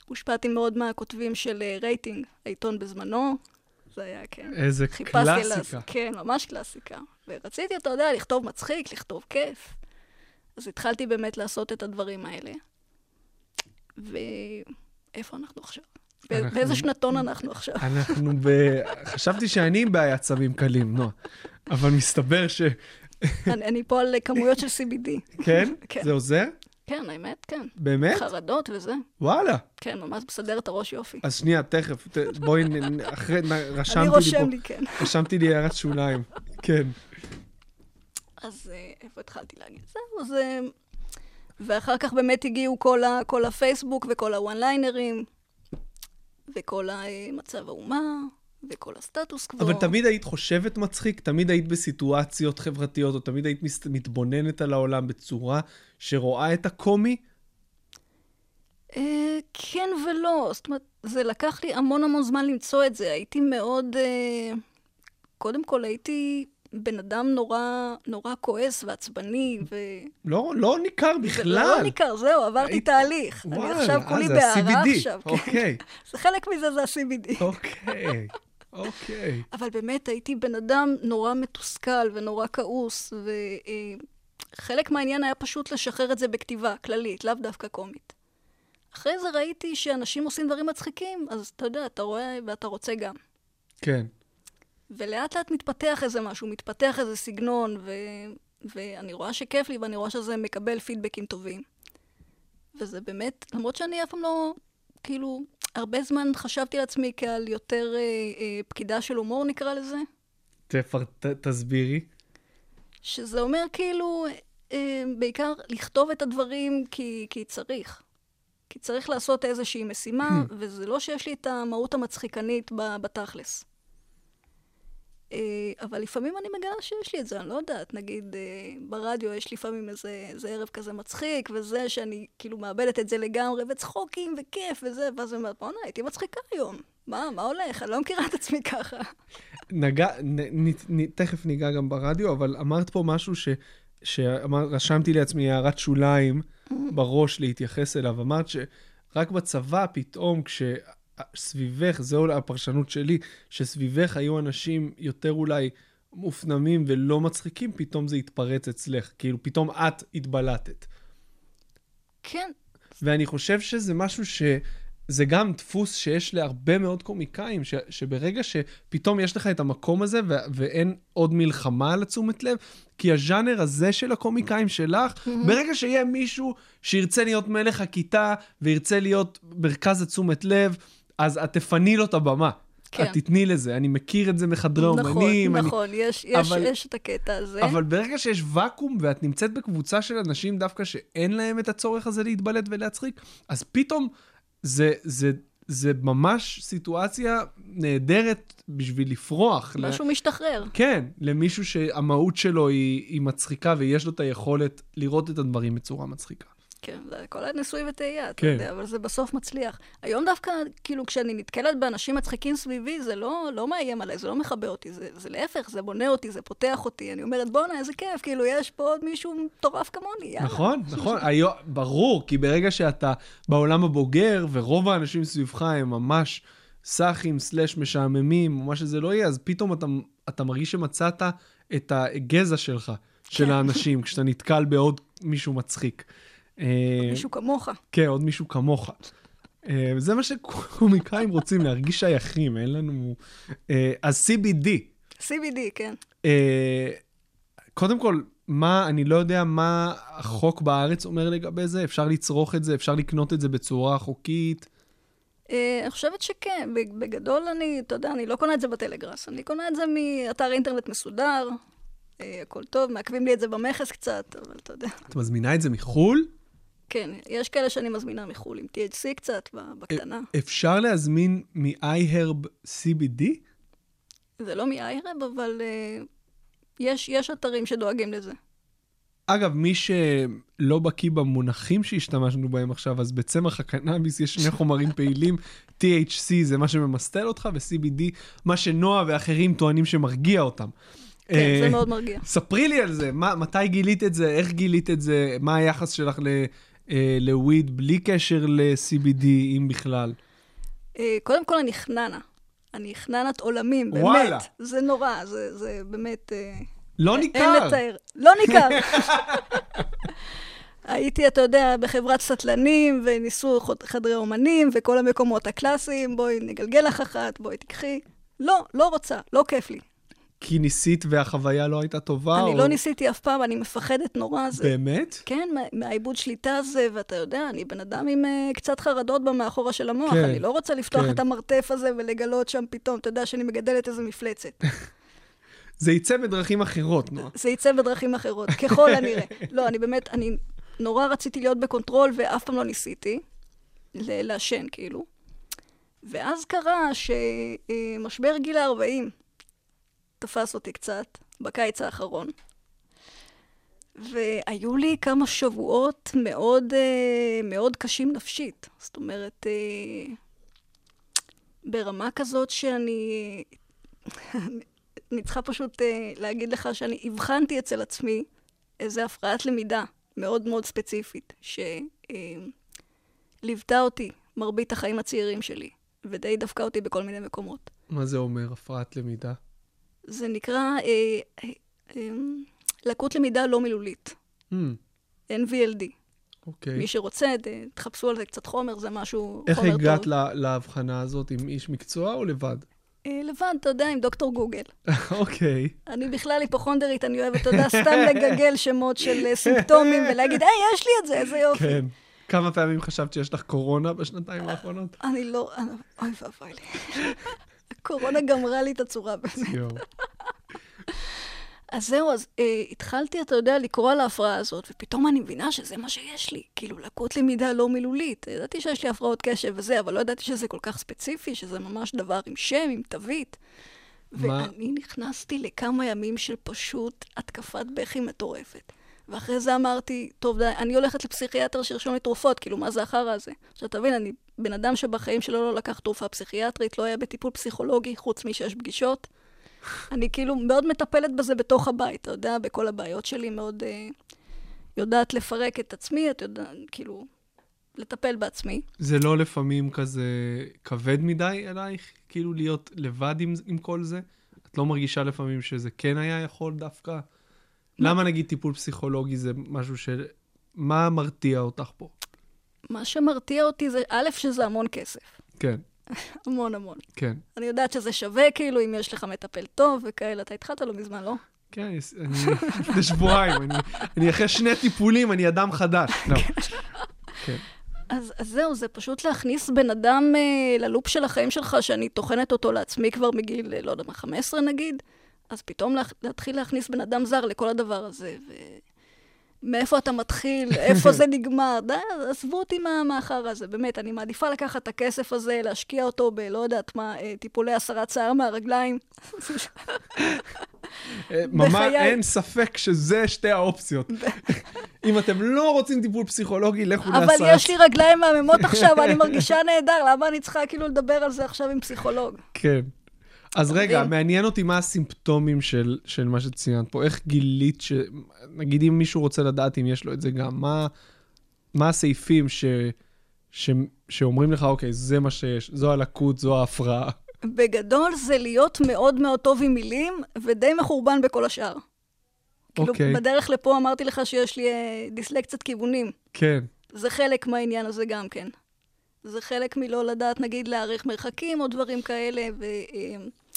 הושפעתי מאוד מהכותבים של אה, רייטינג, העיתון בזמנו. זה היה, כן. איזה קלאסיקה. לס... כן, ממש קלאסיקה. ורציתי, אתה יודע, לכתוב מצחיק, לכתוב כיף. אז התחלתי באמת לעשות את הדברים האלה. ואיפה אנחנו עכשיו? אנחנו... באיזה שנתון אנחנו עכשיו? אנחנו ב... חשבתי שאני עם בעיית סמים קלים, נועה. אבל מסתבר ש... אני, אני פה על כמויות של CBD. כן? כן. זה עוזר? כן, האמת, כן. באמת? חרדות וזה. וואלה. כן, ממש מסדר את הראש יופי. אז שנייה, תכף, ת, בואי, אחרי, רשמתי לי פה. אני רושם לי, כן. רשמתי לי הערת שוליים, כן. אז אה, איפה התחלתי להגיד? זהו, זה... ואחר כך באמת הגיעו כל, ה, כל הפייסבוק וכל הוואן ליינרים, וכל המצב האומה, וכל הסטטוס קוו. אבל תמיד היית חושבת מצחיק? תמיד היית בסיטואציות חברתיות, או תמיד היית מתבוננת על העולם בצורה שרואה את הקומי? אה, כן ולא. זאת אומרת, זה לקח לי המון המון זמן למצוא את זה. הייתי מאוד... אה, קודם כל, הייתי בן אדם נורא, נורא כועס ועצבני, ו... לא, לא ניכר בכלל. לא, ניכר, זהו, עברתי היית... תהליך. וואו, אני עכשיו כולי בהערה עכשיו. אוקיי. זה חלק מזה, זה ה-CBD. אוקיי. אוקיי. אבל באמת הייתי בן אדם נורא מתוסכל ונורא כעוס, וחלק מהעניין היה פשוט לשחרר את זה בכתיבה כללית, לאו דווקא קומית. אחרי זה ראיתי שאנשים עושים דברים מצחיקים, אז אתה יודע, אתה רואה ואתה רוצה גם. כן. ולאט לאט מתפתח איזה משהו, מתפתח איזה סגנון, ו... ואני רואה שכיף לי, ואני רואה שזה מקבל פידבקים טובים. וזה באמת, למרות שאני אף פעם לא, כאילו, הרבה זמן חשבתי על עצמי כעל יותר אה, אה, פקידה של הומור, נקרא לזה. תפר, ת, תסבירי. שזה אומר כאילו, אה, בעיקר לכתוב את הדברים כי, כי צריך. כי צריך לעשות איזושהי משימה, וזה לא שיש לי את המהות המצחיקנית בתכלס. אה, אבל לפעמים אני מגלה שיש לי את זה, אני לא יודעת. נגיד, אה, ברדיו יש לפעמים איזה, איזה ערב כזה מצחיק, וזה שאני כאילו מאבדת את זה לגמרי, וצחוקים וכיף וזה, ואז אני אומרת, בואנה, הייתי מצחיקה היום. מה, מה הולך? אני לא מכירה את עצמי ככה. נגע, נ, נ, נ, תכף ניגע גם ברדיו, אבל אמרת פה משהו ש... שרשמתי לעצמי הערת שוליים mm-hmm. בראש להתייחס אליו. אמרת שרק בצבא פתאום, כש... סביבך, זו הפרשנות שלי, שסביבך היו אנשים יותר אולי מופנמים ולא מצחיקים, פתאום זה התפרץ אצלך. כאילו, פתאום את התבלטת. כן. ואני חושב שזה משהו ש... זה גם דפוס שיש להרבה מאוד קומיקאים, ש, שברגע שפתאום יש לך את המקום הזה ו, ואין עוד מלחמה על התשומת לב, כי הז'אנר הזה של הקומיקאים שלך, mm-hmm. ברגע שיהיה מישהו שירצה להיות מלך הכיתה וירצה להיות מרכז התשומת לב, אז את תפני לו את הבמה. כן. את תתני לזה, אני מכיר את זה מחדרי נכון, אומנים. נכון, נכון, יש, יש, אבל, יש את הקטע הזה. אבל ברגע שיש ואקום ואת נמצאת בקבוצה של אנשים דווקא שאין להם את הצורך הזה להתבלט ולהצחיק, אז פתאום זה, זה, זה ממש סיטואציה נהדרת בשביל לפרוח. משהו ל... משתחרר. כן, למישהו שהמהות שלו היא, היא מצחיקה ויש לו את היכולת לראות את הדברים בצורה מצחיקה. כן, זה הכל ניסוי וטעייה, אתה כן. יודע, אבל זה בסוף מצליח. היום דווקא, כאילו, כשאני נתקלת באנשים מצחיקים סביבי, זה לא, לא מאיים עליי, זה לא מכבה אותי, זה, זה להפך, זה בונה אותי, זה פותח אותי. אני אומרת, בואנה, איזה כיף, כאילו, יש פה עוד מישהו מטורף כמוני, יאללה. נכון, נכון, היום, ברור, כי ברגע שאתה בעולם הבוגר, ורוב האנשים סביבך הם ממש סאחים סלאש משעממים, או מה שזה לא יהיה, אז פתאום אתה, אתה מרגיש שמצאת את הגזע שלך, של כן. האנשים, כשאתה נתקל בעוד מישהו מצחיק. אה, מישהו כמוך. כן, עוד מישהו כמוך. אה, זה מה שקומיקאים רוצים, להרגיש שייכים, אין לנו... אה, אז CBD. CBD, כן. קודם כל, מה, אני לא יודע מה החוק בארץ אומר לגבי זה, אפשר לצרוך את זה, אפשר לקנות את זה בצורה חוקית. אני חושבת שכן, בגדול אני, אתה יודע, אני לא קונה את זה בטלגראס, אני קונה את זה מאתר אינטרנט מסודר, הכל טוב, מעכבים לי את זה במכס קצת, אבל אתה יודע. את מזמינה את זה מחו"ל? כן, יש כאלה שאני מזמינה מחו"ל, עם THC קצת, בקטנה. אפשר להזמין מ-iHerb CBD? זה לא מ-iHerb, אבל uh, יש, יש אתרים שדואגים לזה. אגב, מי שלא בקיא במונחים שהשתמשנו בהם עכשיו, אז בצמח הקנאביס יש שני חומרים פעילים, THC זה מה שממסטל אותך, ו-CBD, מה שנועה ואחרים טוענים שמרגיע אותם. כן, זה אה, מאוד מרגיע. ספרי לי על זה, מה, מתי גילית את זה, איך גילית את זה, מה היחס שלך ל... אה, לוויד בלי קשר ל-CBD, אם בכלל? אה, קודם כל, אני חננה. אני חננת עולמים, באמת. וואלה. זה נורא, זה, זה באמת... אה, לא ניכר. אין לתאר. לא ניכר. הייתי, אתה יודע, בחברת סטלנים, וניסו חדרי אומנים, וכל המקומות הקלאסיים, בואי נגלגל לך אחת, בואי תיקחי. לא, לא רוצה, לא כיף לי. כי ניסית והחוויה לא הייתה טובה? אני או... לא ניסיתי אף פעם, אני מפחדת נורא. זה... באמת? כן, מהעיבוד שליטה הזה, ואתה יודע, אני בן אדם עם uh, קצת חרדות במאחורה של המוח. כן, אני לא רוצה לפתוח כן. את המרתף הזה ולגלות שם פתאום, אתה יודע, שאני מגדלת איזה מפלצת. זה יצא בדרכים אחרות, נועה. זה יצא בדרכים אחרות, ככל הנראה. לא, אני באמת, אני נורא רציתי להיות ב control, ואף פעם לא ניסיתי לעשן, כאילו. ואז קרה שמשבר גיל ה-40, תפס אותי קצת בקיץ האחרון. והיו לי כמה שבועות מאוד, אה, מאוד קשים נפשית. זאת אומרת, אה, ברמה כזאת שאני... אני צריכה פשוט אה, להגיד לך שאני הבחנתי אצל עצמי איזו הפרעת למידה מאוד מאוד ספציפית, שליוותה אותי מרבית החיים הצעירים שלי, ודי דפקה אותי בכל מיני מקומות. מה זה אומר, הפרעת למידה? זה נקרא אה, אה, אה, לקות למידה לא מילולית. Mm. NVLD. אוקיי. Okay. מי שרוצה, תחפשו על זה קצת חומר, זה משהו, איך חומר טוב. הגעת להבחנה הזאת, עם איש מקצוע או לבד? אה, לבד, אתה יודע, עם דוקטור גוגל. אוקיי. okay. אני בכלל היפוכונדרית, אני אוהבת, אתה יודע, סתם לגגל שמות של אה, סימפטומים ולהגיד, היי, יש לי את זה, איזה יופי. כן. כמה פעמים חשבת שיש לך קורונה בשנתיים האחרונות? אני לא, אוי ואבוי לי. הקורונה גמרה לי את הצורה באמת. אז זהו, אז אה, התחלתי, אתה יודע, לקרוא על ההפרעה הזאת, ופתאום אני מבינה שזה מה שיש לי. כאילו, לקות למידה לא מילולית. ידעתי שיש לי הפרעות קשב וזה, אבל לא ידעתי שזה כל כך ספציפי, שזה ממש דבר עם שם, עם תווית. ואני נכנסתי לכמה ימים של פשוט התקפת בכי מטורפת. ואחרי זה אמרתי, טוב, די, אני הולכת לפסיכיאטר שירשום לי תרופות, כאילו, מה זה החרא הזה? עכשיו, תבין, אני בן אדם שבחיים שלו לא לקח תרופה פסיכיאטרית, לא היה בטיפול פסיכולוגי, חוץ משש פגישות. אני כאילו מאוד מטפלת בזה בתוך הבית, אתה יודע, בכל הבעיות שלי, מאוד אה, יודעת לפרק את עצמי, אתה יודע, כאילו, לטפל בעצמי. זה לא לפעמים כזה כבד מדי אלייך, כאילו להיות לבד עם, עם כל זה? את לא מרגישה לפעמים שזה כן היה יכול דווקא? למה נגיד טיפול פסיכולוגי זה משהו ש... מה מרתיע אותך פה? מה שמרתיע אותי זה, א', שזה המון כסף. כן. המון המון. כן. אני יודעת שזה שווה, כאילו, אם יש לך מטפל טוב וכאלה. אתה התחלת לא מזמן, לא? כן, אני לפני שבועיים. אני, אני אחרי שני טיפולים, אני אדם חדש. לא. כן. אז, אז זהו, זה פשוט להכניס בן אדם אה, ללופ של החיים שלך, שאני טוחנת אותו לעצמי כבר מגיל, לא יודע מה, 15 נגיד, אז פתאום לה, להתחיל להכניס בן אדם זר לכל הדבר הזה. ו... מאיפה אתה מתחיל, איפה זה נגמר. די, עזבו אותי מהחרא הזה, באמת, אני מעדיפה לקחת את הכסף הזה, להשקיע אותו בלא יודעת מה, אה, טיפולי הסרת שיער מהרגליים. אה, ממש אין ספק שזה שתי האופציות. אם אתם לא רוצים טיפול פסיכולוגי, לכו להסרת... אבל יש לי רגליים מהממות עכשיו, אני מרגישה נהדר, למה אני צריכה כאילו לדבר על זה עכשיו עם פסיכולוג? כן. אז רגע, מעניין אותי מה הסימפטומים של, של מה שציינת פה. איך גילית ש... נגיד אם מישהו רוצה לדעת אם יש לו את זה גם, מה, מה הסעיפים ש, ש, שאומרים לך, אוקיי, זה מה שיש, זו הלקות, זו ההפרעה. בגדול זה להיות מאוד מאוד טוב עם מילים, ודי מחורבן בכל השאר. כאילו, אוקיי. כאילו, בדרך לפה אמרתי לך שיש לי אה, דיסלקציית כיוונים. כן. זה חלק מהעניין הזה גם כן. זה חלק מלא לדעת, נגיד, להעריך מרחקים או דברים כאלה, וקושי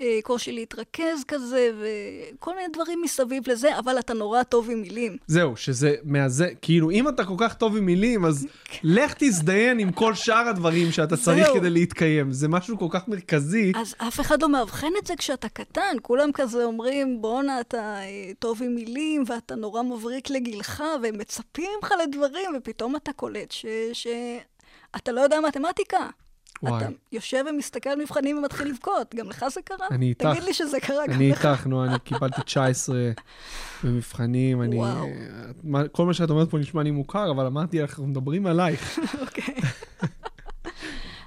אה, להתרכז כזה, וכל מיני דברים מסביב לזה, אבל אתה נורא טוב עם מילים. זהו, שזה מהזה, כאילו, אם אתה כל כך טוב עם מילים, אז לך תזדיין עם כל שאר הדברים שאתה צריך כדי להתקיים. זה משהו כל כך מרכזי. אז אף אחד לא מאבחן את זה כשאתה קטן. כולם כזה אומרים, בואנה, אתה אה, טוב עם מילים, ואתה נורא מבריק לגילך, והם מצפים ממך לדברים, ופתאום אתה קולט ש... ש... אתה לא יודע מתמטיקה. וואי. אתה יושב ומסתכל על מבחנים ומתחיל לבכות. גם לך זה קרה? אני איתך. תגיד לי שזה קרה גם לך. אני איתך, נו, אני קיבלתי 19 במבחנים. אני... וואו. מה, כל מה שאת אומרת פה נשמע לי מוכר, אבל אמרתי לך, אנחנו מדברים עלייך. אוקיי.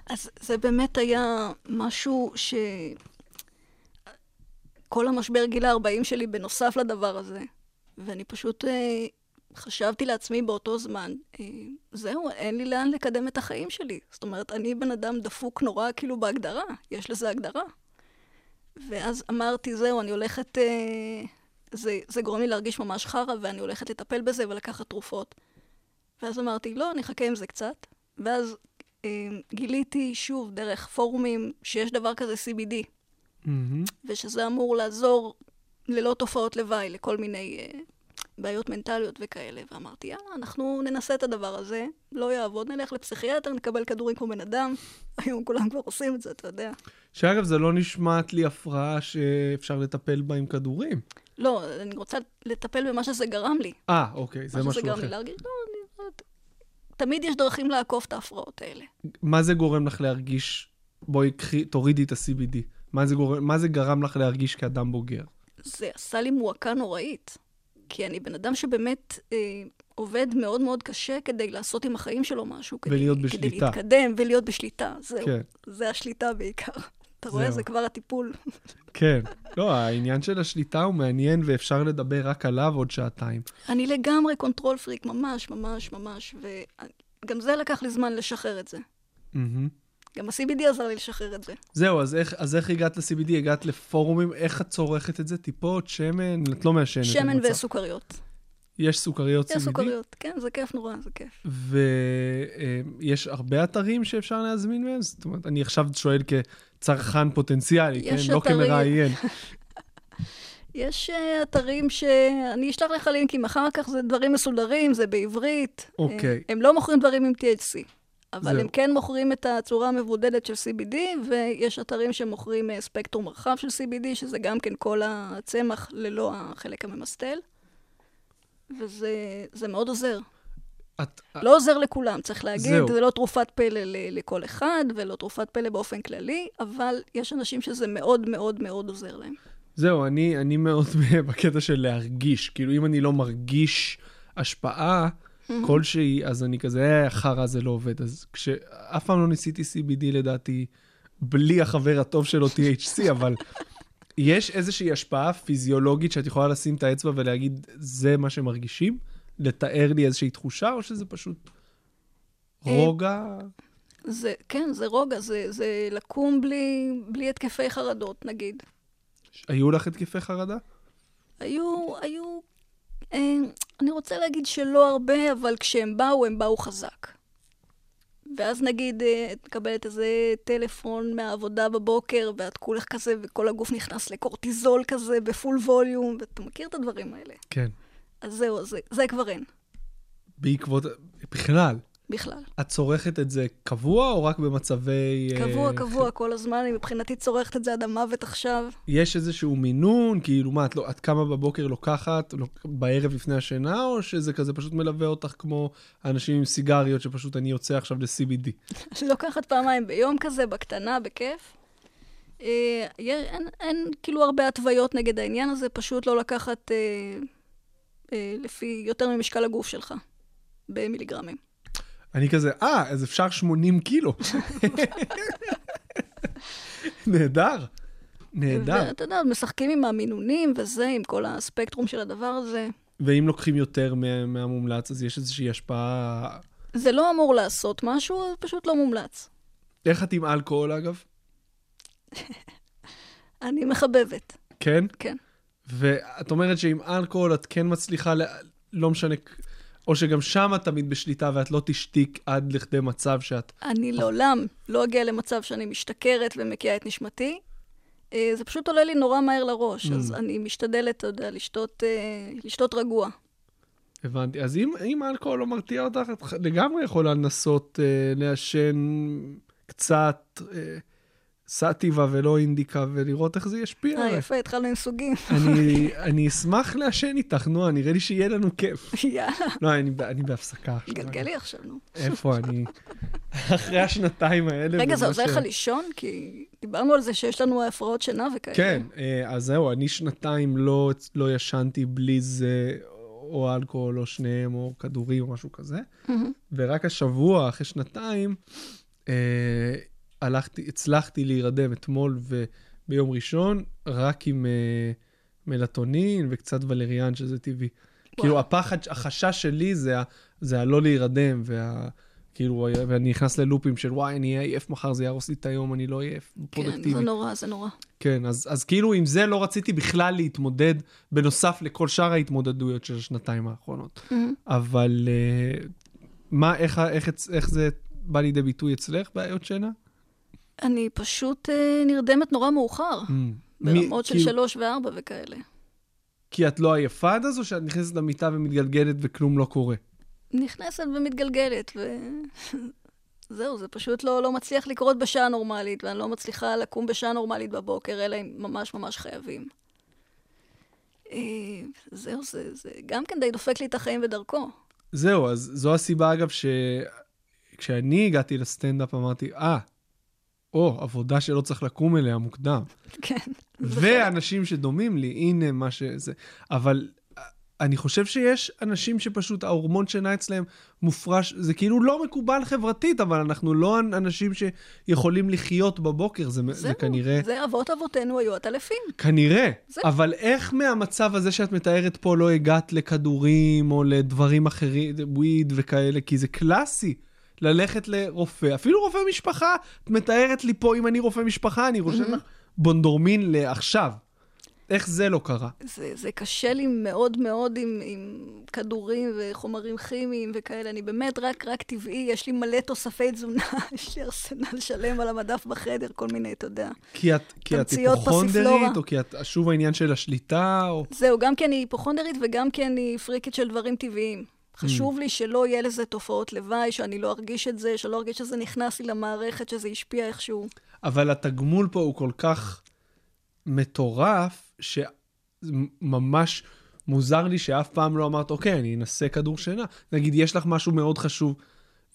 אז זה באמת היה משהו ש... כל המשבר גיל ה-40 שלי בנוסף לדבר הזה. ואני פשוט אה, חשבתי לעצמי באותו זמן, אה, זהו, אין לי לאן לקדם את החיים שלי. זאת אומרת, אני בן אדם דפוק נורא כאילו בהגדרה, יש לזה הגדרה. ואז אמרתי, זהו, אני הולכת... אה, זה, זה גורם לי להרגיש ממש חרא, ואני הולכת לטפל בזה ולקחת תרופות. ואז אמרתי, לא, אני אחכה עם זה קצת. ואז אה, גיליתי שוב, דרך פורומים, שיש דבר כזה CBD. Mm-hmm. ושזה אמור לעזור ללא תופעות לוואי, לכל מיני אה, בעיות מנטליות וכאלה, ואמרתי, יאללה, אנחנו ננסה את הדבר הזה, לא יעבוד, נלך לפסיכיאטר, נקבל כדורים כמו בן אדם. היום כולם כבר עושים את זה, אתה יודע. שאגב, זה לא נשמעת לי הפרעה שאפשר לטפל בה עם כדורים. לא, אני רוצה לטפל במה שזה גרם לי. אה, אוקיי, זה משהו אחר. מה שזה גרם לי להרגיש, לא, אני... תמיד יש דרכים לעקוף את ההפרעות האלה. מה זה גורם לך להרגיש, בואי, קחי, תורידי את ה-CBD. מה זה, גורם, מה זה גרם לך להרגיש כאדם בוגר? זה עשה לי מועקה נוראית. כי אני בן אדם שבאמת אה, עובד מאוד מאוד קשה כדי לעשות עם החיים שלו משהו. ולהיות כדי, בשליטה. כדי להתקדם ולהיות בשליטה. זהו, כן. זה השליטה בעיקר. אתה רואה? זה כבר הטיפול. כן. לא, העניין של השליטה הוא מעניין ואפשר לדבר רק עליו עוד שעתיים. אני לגמרי control freak, ממש, ממש, ממש, וגם זה לקח לי זמן לשחרר את זה. Mm-hmm. גם ה-CBD עזר לי לשחרר את זה. זהו, אז איך, אז איך הגעת ל-CBD? הגעת לפורומים, איך את צורכת את זה? טיפות, שמן? את לא מעשנת. שמן וסוכריות. יש סוכריות CBD? יש סוכריות, כן, זה כיף נורא, זה כיף. ויש הרבה אתרים שאפשר להזמין מהם? זאת אומרת, אני עכשיו שואל כצרכן פוטנציאלי, כן? לא כמראיין. יש אה, אתרים שאני אשלח לך לינקים אחר כך, זה דברים מסודרים, זה בעברית. אוקיי. הם לא מוכרים דברים עם THC. אבל זהו. הם כן מוכרים את הצורה המבודדת של CBD, ויש אתרים שמוכרים אה, ספקטרום רחב של CBD, שזה גם כן כל הצמח ללא החלק הממסטל, וזה מאוד עוזר. את... לא עוזר לכולם, צריך להגיד, זהו. זה לא תרופת פלא לכל אחד, ולא תרופת פלא באופן כללי, אבל יש אנשים שזה מאוד מאוד מאוד עוזר להם. זהו, אני, אני מאוד בקטע של להרגיש. כאילו, אם אני לא מרגיש השפעה, כלשהי, אז אני כזה, אה, חרא זה לא עובד. אז כשאף פעם לא ניסיתי CBD לדעתי, בלי החבר הטוב שלו THC, אבל יש איזושהי השפעה פיזיולוגית שאת יכולה לשים את האצבע ולהגיד, זה מה שמרגישים? לתאר לי איזושהי תחושה, או שזה פשוט אה, רוגע? זה, כן, זה רוגע, זה, זה לקום בלי, בלי התקפי חרדות, נגיד. היו לך התקפי חרדה? היו, היו אני רוצה להגיד שלא הרבה, אבל כשהם באו, הם באו חזק. ואז נגיד, אה, את מקבלת איזה טלפון מהעבודה בבוקר, ואת כולך כזה, וכל הגוף נכנס לקורטיזול כזה, בפול ווליום, ואתה מכיר את הדברים האלה. כן. אז זהו, זה, זה כבר אין. בעקבות, בכלל. בכלל. את צורכת את זה קבוע או רק במצבי... קבוע, uh, קבוע, כל הזמן. אני מבחינתי צורכת את זה עד המוות עכשיו. יש איזשהו מינון? כאילו, מה, את, לא, את קמה בבוקר לוקחת לא, בערב לפני השינה, או שזה כזה פשוט מלווה אותך כמו אנשים עם סיגריות, שפשוט אני יוצא עכשיו ל-CBD? לוקחת פעמיים ביום כזה, בקטנה, בכיף. אה, אין, אין כאילו הרבה התוויות נגד העניין הזה, פשוט לא לקחת אה, אה, לפי יותר ממשקל הגוף שלך, במיליגרמים. אני כזה, אה, אז אפשר 80 קילו. נהדר, נהדר. ואתה יודע, משחקים עם המינונים וזה, עם כל הספקטרום של הדבר הזה. ואם לוקחים יותר מהמומלץ, אז יש איזושהי השפעה... זה לא אמור לעשות משהו, זה פשוט לא מומלץ. איך את עם אלכוהול, אגב? אני מחבבת. כן? כן. ואת אומרת שעם אלכוהול את כן מצליחה, לא משנה או שגם שם את תמיד בשליטה ואת לא תשתיק עד לכדי מצב שאת... אני לעולם לא אגיע למצב שאני משתכרת ומקיאה את נשמתי. אה, זה פשוט עולה לי נורא מהר לראש, mm. אז אני משתדלת, אתה יודע, לשתות, אה, לשתות רגוע. הבנתי. אז אם, אם האלכוהול לא מרתיע אותך, את לגמרי יכולה לנסות אה, לעשן קצת, אה, סאטיבה ולא אינדיקה, ולראות איך זה ישפיע. אה, יפה, התחלנו עם סוגים. אני, אני אשמח לעשן איתך, נועה, נראה לי שיהיה לנו כיף. יאללה. לא, אני, אני בהפסקה. גלגלי עכשיו, נו. איפה אני? אחרי השנתיים האלה. רגע, זה עוזר לך לישון? כי דיברנו על זה שיש לנו הפרעות שינה וכאלה. כן, אה, אז זהו, אני שנתיים לא, לא ישנתי בלי זה. או אלכוהול, או שניהם, או כדורים, או משהו כזה. ורק השבוע, אחרי שנתיים, אה, הלכתי, הצלחתי להירדם אתמול וביום ראשון, רק עם uh, מלטונין וקצת ולריאן, שזה טבעי. כאילו, הפחד, החשש שלי זה, זה הלא להירדם, וה... כאילו, ואני נכנס ללופים של וואי, אני אהיה עייף מחר, זה יהרוס לי את היום, אני לא אהיה פרודקטיבי. כן, זה נורא, זה נורא. כן, אז, אז כאילו עם זה לא רציתי בכלל להתמודד, בנוסף לכל שאר ההתמודדויות של השנתיים האחרונות. Mm-hmm. אבל uh, מה, איך, איך, איך, איך זה בא לידי ביטוי אצלך, בעיות שינה? אני פשוט אה, נרדמת נורא מאוחר, mm. ברמות מ- של כאילו... שלוש וארבע וכאלה. כי את לא עייפה עד אז, או שאת נכנסת למיטה ומתגלגלת וכלום לא קורה? נכנסת ומתגלגלת, וזהו, זה פשוט לא, לא מצליח לקרות בשעה נורמלית, ואני לא מצליחה לקום בשעה נורמלית בבוקר, אלא אם ממש ממש חייבים. אה, זהו, זה, זה גם כן די דופק לי את החיים בדרכו. זהו, אז זו הסיבה, אגב, שכשאני הגעתי לסטנדאפ אמרתי, אה, ah, או, עבודה שלא צריך לקום אליה מוקדם. כן. ואנשים שדומים לי, הנה מה שזה. אבל אני חושב שיש אנשים שפשוט ההורמון שינה אצלם מופרש, זה כאילו לא מקובל חברתית, אבל אנחנו לא אנשים שיכולים לחיות בבוקר, זה, זה כנראה... זה אבות אבותינו היו עטלפים. כנראה, זה... אבל איך מהמצב הזה שאת מתארת פה לא הגעת לכדורים או לדברים אחרים, וויד וכאלה, כי זה קלאסי. ללכת לרופא, אפילו רופא משפחה, את מתארת לי פה, אם אני רופא משפחה, אני רושם לך בונדורמין לעכשיו. איך זה לא קרה? זה, זה קשה לי מאוד מאוד עם, עם כדורים וחומרים כימיים וכאלה. אני באמת רק, רק טבעי, יש לי מלא תוספי תזונה, יש לי ארסנל שלם על המדף בחדר, כל מיני, אתה יודע. כי את, כי את היפוכונדרית, או כי את, שוב העניין של השליטה, או... זהו, גם כי אני היפוכונדרית וגם כי אני פריקית של דברים טבעיים. חשוב mm. לי שלא יהיה לזה תופעות לוואי, שאני לא ארגיש את זה, שלא ארגיש שזה נכנס לי למערכת, שזה השפיע איכשהו. אבל התגמול פה הוא כל כך מטורף, שממש מוזר לי שאף פעם לא אמרת, אוקיי, אני אנסה כדור שינה. נגיד, יש לך משהו מאוד חשוב,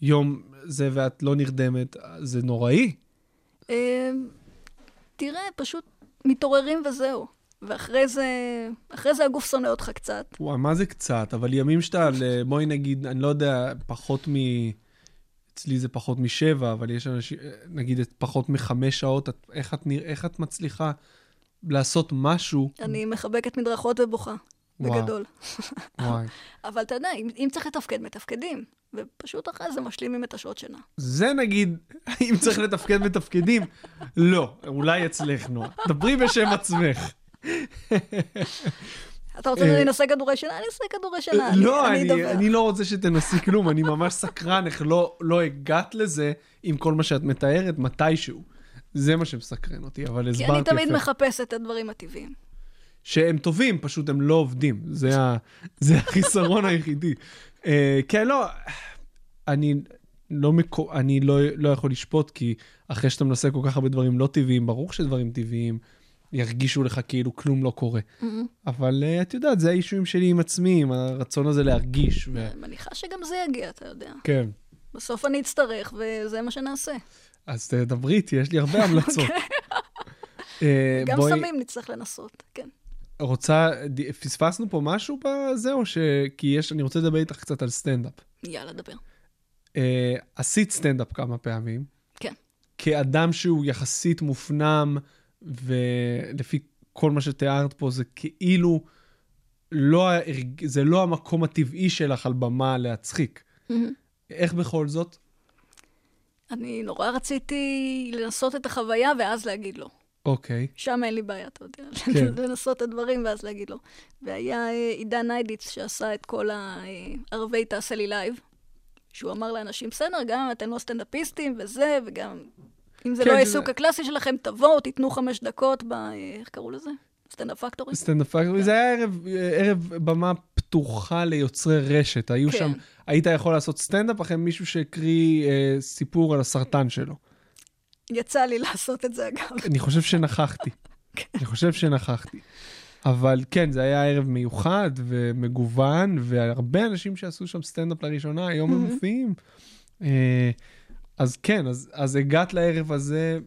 יום זה ואת לא נרדמת, זה נוראי. אמ, תראה, פשוט מתעוררים וזהו. ואחרי זה, אחרי זה הגוף שונא אותך קצת. וואי, מה זה קצת? אבל ימים שאתה, בואי נגיד, אני לא יודע, פחות מ... אצלי זה פחות משבע, אבל יש אנשים, נגיד, פחות מחמש שעות, את, איך, את, איך את מצליחה לעשות משהו? אני מחבקת מדרכות ובוכה, וואו. בגדול. וואי. אבל אתה יודע, אם, אם צריך לתפקד, מתפקדים. ופשוט אחרי זה משלימים את השעות שינה. זה נגיד, אם צריך לתפקד, מתפקדים, לא, אולי אצלך, נועה. דברי בשם עצמך. אתה רוצה שאני אנסה כדורי שינה? אני אנסה כדורי שינה, לא, אני לא רוצה שתנסי כלום, אני ממש סקרן איך לא, לא הגעת לזה עם כל מה שאת מתארת מתישהו. זה מה שמסקרן אותי, אבל הסברת יפה. כי אני תמיד מחפשת את הדברים הטבעיים. שהם טובים, פשוט הם לא עובדים. זה, ה, זה החיסרון היחידי. Uh, כן, לא, אני לא, מקו, אני לא, לא יכול לשפוט, כי אחרי שאתה מנסה כל כך הרבה דברים לא טבעיים, ברור שדברים טבעיים ירגישו לך כאילו כלום לא קורה. Mm-hmm. אבל uh, את יודעת, זה האישויים שלי עם עצמי, עם הרצון הזה להרגיש. ו... אני מניחה שגם זה יגיע, אתה יודע. כן. בסוף אני אצטרך, וזה מה שנעשה. אז תדברי איתי, יש לי הרבה המלצות. uh, גם בואי... סמים נצטרך לנסות, כן. רוצה, פספסנו פה משהו בזה, או ש... כי יש, אני רוצה לדבר איתך קצת על סטנדאפ. יאללה, דבר. Uh, עשית סטנדאפ כמה פעמים. כן. כאדם שהוא יחסית מופנם, ולפי כל מה שתיארת פה, זה כאילו לא, זה לא המקום הטבעי שלך על במה להצחיק. Mm-hmm. איך בכל זאת? אני נורא רציתי לנסות את החוויה ואז להגיד לא. אוקיי. Okay. שם אין לי בעיה, אתה יודע. כן. לנסות את הדברים ואז להגיד לא. והיה אה, עידן ניידיץ שעשה את כל הערבי תעשה לי לייב, שהוא אמר לאנשים, בסדר, גם אם אתם לא סטנדאפיסטים וזה, וגם אם זה כן, לא העיסוק זה... הקלאסי שלכם, תבואו, תיתנו חמש דקות ב... איך קראו לזה? Standup Factory? Standup Factory, זה היה ערב, ערב במה פתוחה ליוצרי רשת. היו כן. שם, היית יכול לעשות סטנדאפ אחרי מישהו שהקריא אה, סיפור על הסרטן שלו. יצא לי לעשות את זה, אגב. אני חושב שנכחתי. כן. אני חושב שנכחתי. אבל כן, זה היה ערב מיוחד ומגוון, והרבה אנשים שעשו שם סטנדאפ לראשונה, היום הם מופיעים. אה, אז כן, אז, אז הגעת לערב הזה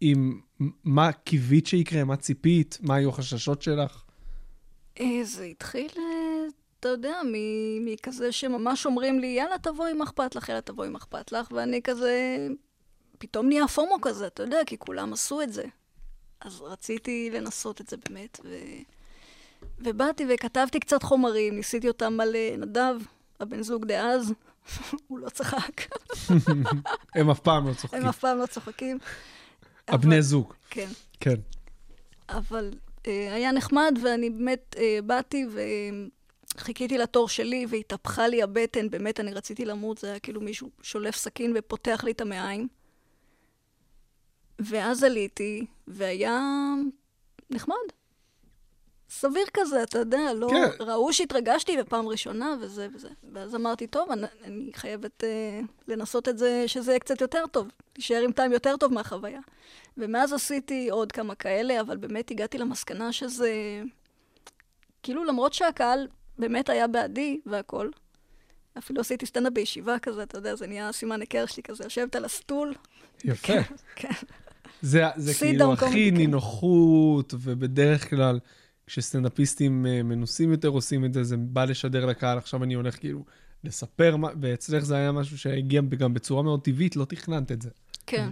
עם מה קיווית שיקרה, מה ציפית, מה היו החששות שלך? אה, זה התחיל, אה, אתה יודע, מכזה שממש אומרים לי, יאללה, תבואי אם אכפת לך, יאללה, תבואי אם אכפת לך, ואני כזה, פתאום נהיה פומו כזה, אתה יודע, כי כולם עשו את זה. אז רציתי לנסות את זה באמת, ו... ובאתי וכתבתי קצת חומרים, ניסיתי אותם על אה, נדב, הבן זוג דאז, הוא לא צחק. הם אף פעם לא צוחקים. הם אף פעם לא צוחקים. הבני זוג. כן. כן. אבל אה, היה נחמד, ואני באמת אה, באתי וחיכיתי לתור שלי, והתהפכה לי הבטן, באמת, אני רציתי למות, זה היה כאילו מישהו שולף סכין ופותח לי את המעיים. ואז עליתי, והיה נחמד. סביר כזה, אתה יודע, לא... כן. ראו שהתרגשתי בפעם ראשונה וזה וזה. ואז אמרתי, טוב, אני, אני חייבת אה, לנסות את זה, שזה יהיה קצת יותר טוב. תישאר עם טעם יותר טוב מהחוויה. ומאז עשיתי עוד כמה כאלה, אבל באמת הגעתי למסקנה שזה... כאילו, למרות שהקהל באמת היה בעדי והכול, אפילו עשיתי סטנדאפ בישיבה כזה, אתה יודע, זה נהיה סימן היכר שלי כזה, יושבת על הסטול. יפה. כן. זה, זה כאילו הכי נינוחות, ובדרך כלל... כשסטנדאפיסטים אה, מנוסים יותר עושים את זה, זה בא לשדר לקהל, עכשיו אני הולך כאילו לספר, ואצלך זה היה משהו שהגיע גם בצורה מאוד טבעית, לא תכננת את זה. כן.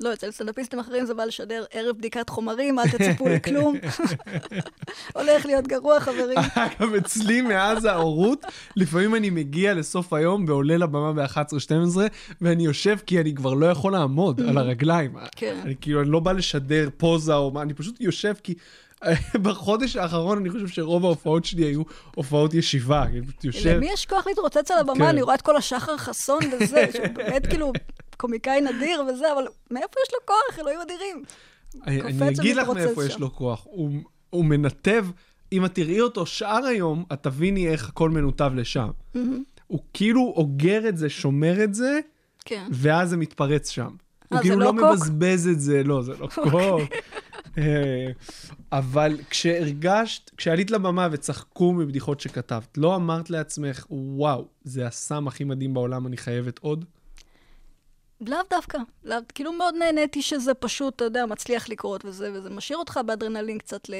לא, אצל סטנדאפיסטים אחרים זה בא לשדר ערב בדיקת חומרים, אל תצפו לכלום. הולך להיות גרוע, חברים. אגב, אצלי מאז ההורות, לפעמים אני מגיע לסוף היום ועולה לבמה ב-11-12, ואני יושב כי אני כבר לא יכול לעמוד על הרגליים. כן. אני כאילו, אני לא בא לשדר פוזה או מה, אני פשוט יושב כי בחודש האחרון אני חושב שרוב ההופעות שלי היו הופעות ישיבה. יושב... למי יש כוח להתרוצץ על הבמה? כן. אני רואה את כל השחר חסון וזה, שבאמת כאילו קומיקאי נדיר וזה, אבל מאיפה יש לו כוח? אלוהים אדירים. אני אגיד לך מאיפה יש לו כוח. הוא מנתב, אם את תראי אותו שאר היום, את תביני איך הכל מנותב לשם. הוא כאילו אוגר את זה, שומר את זה, כן. ואז זה מתפרץ שם. הוא כאילו לא, לא מבזבז את זה, לא, זה לא אוקיי. קוק. אה, אבל כשהרגשת, כשעלית לבמה וצחקו מבדיחות שכתבת, לא אמרת לעצמך, וואו, זה הסם הכי מדהים בעולם, אני חייבת עוד? לאו דווקא. לא, כאילו מאוד נהניתי שזה פשוט, אתה יודע, מצליח לקרות וזה, וזה משאיר אותך באדרנלין קצת ל...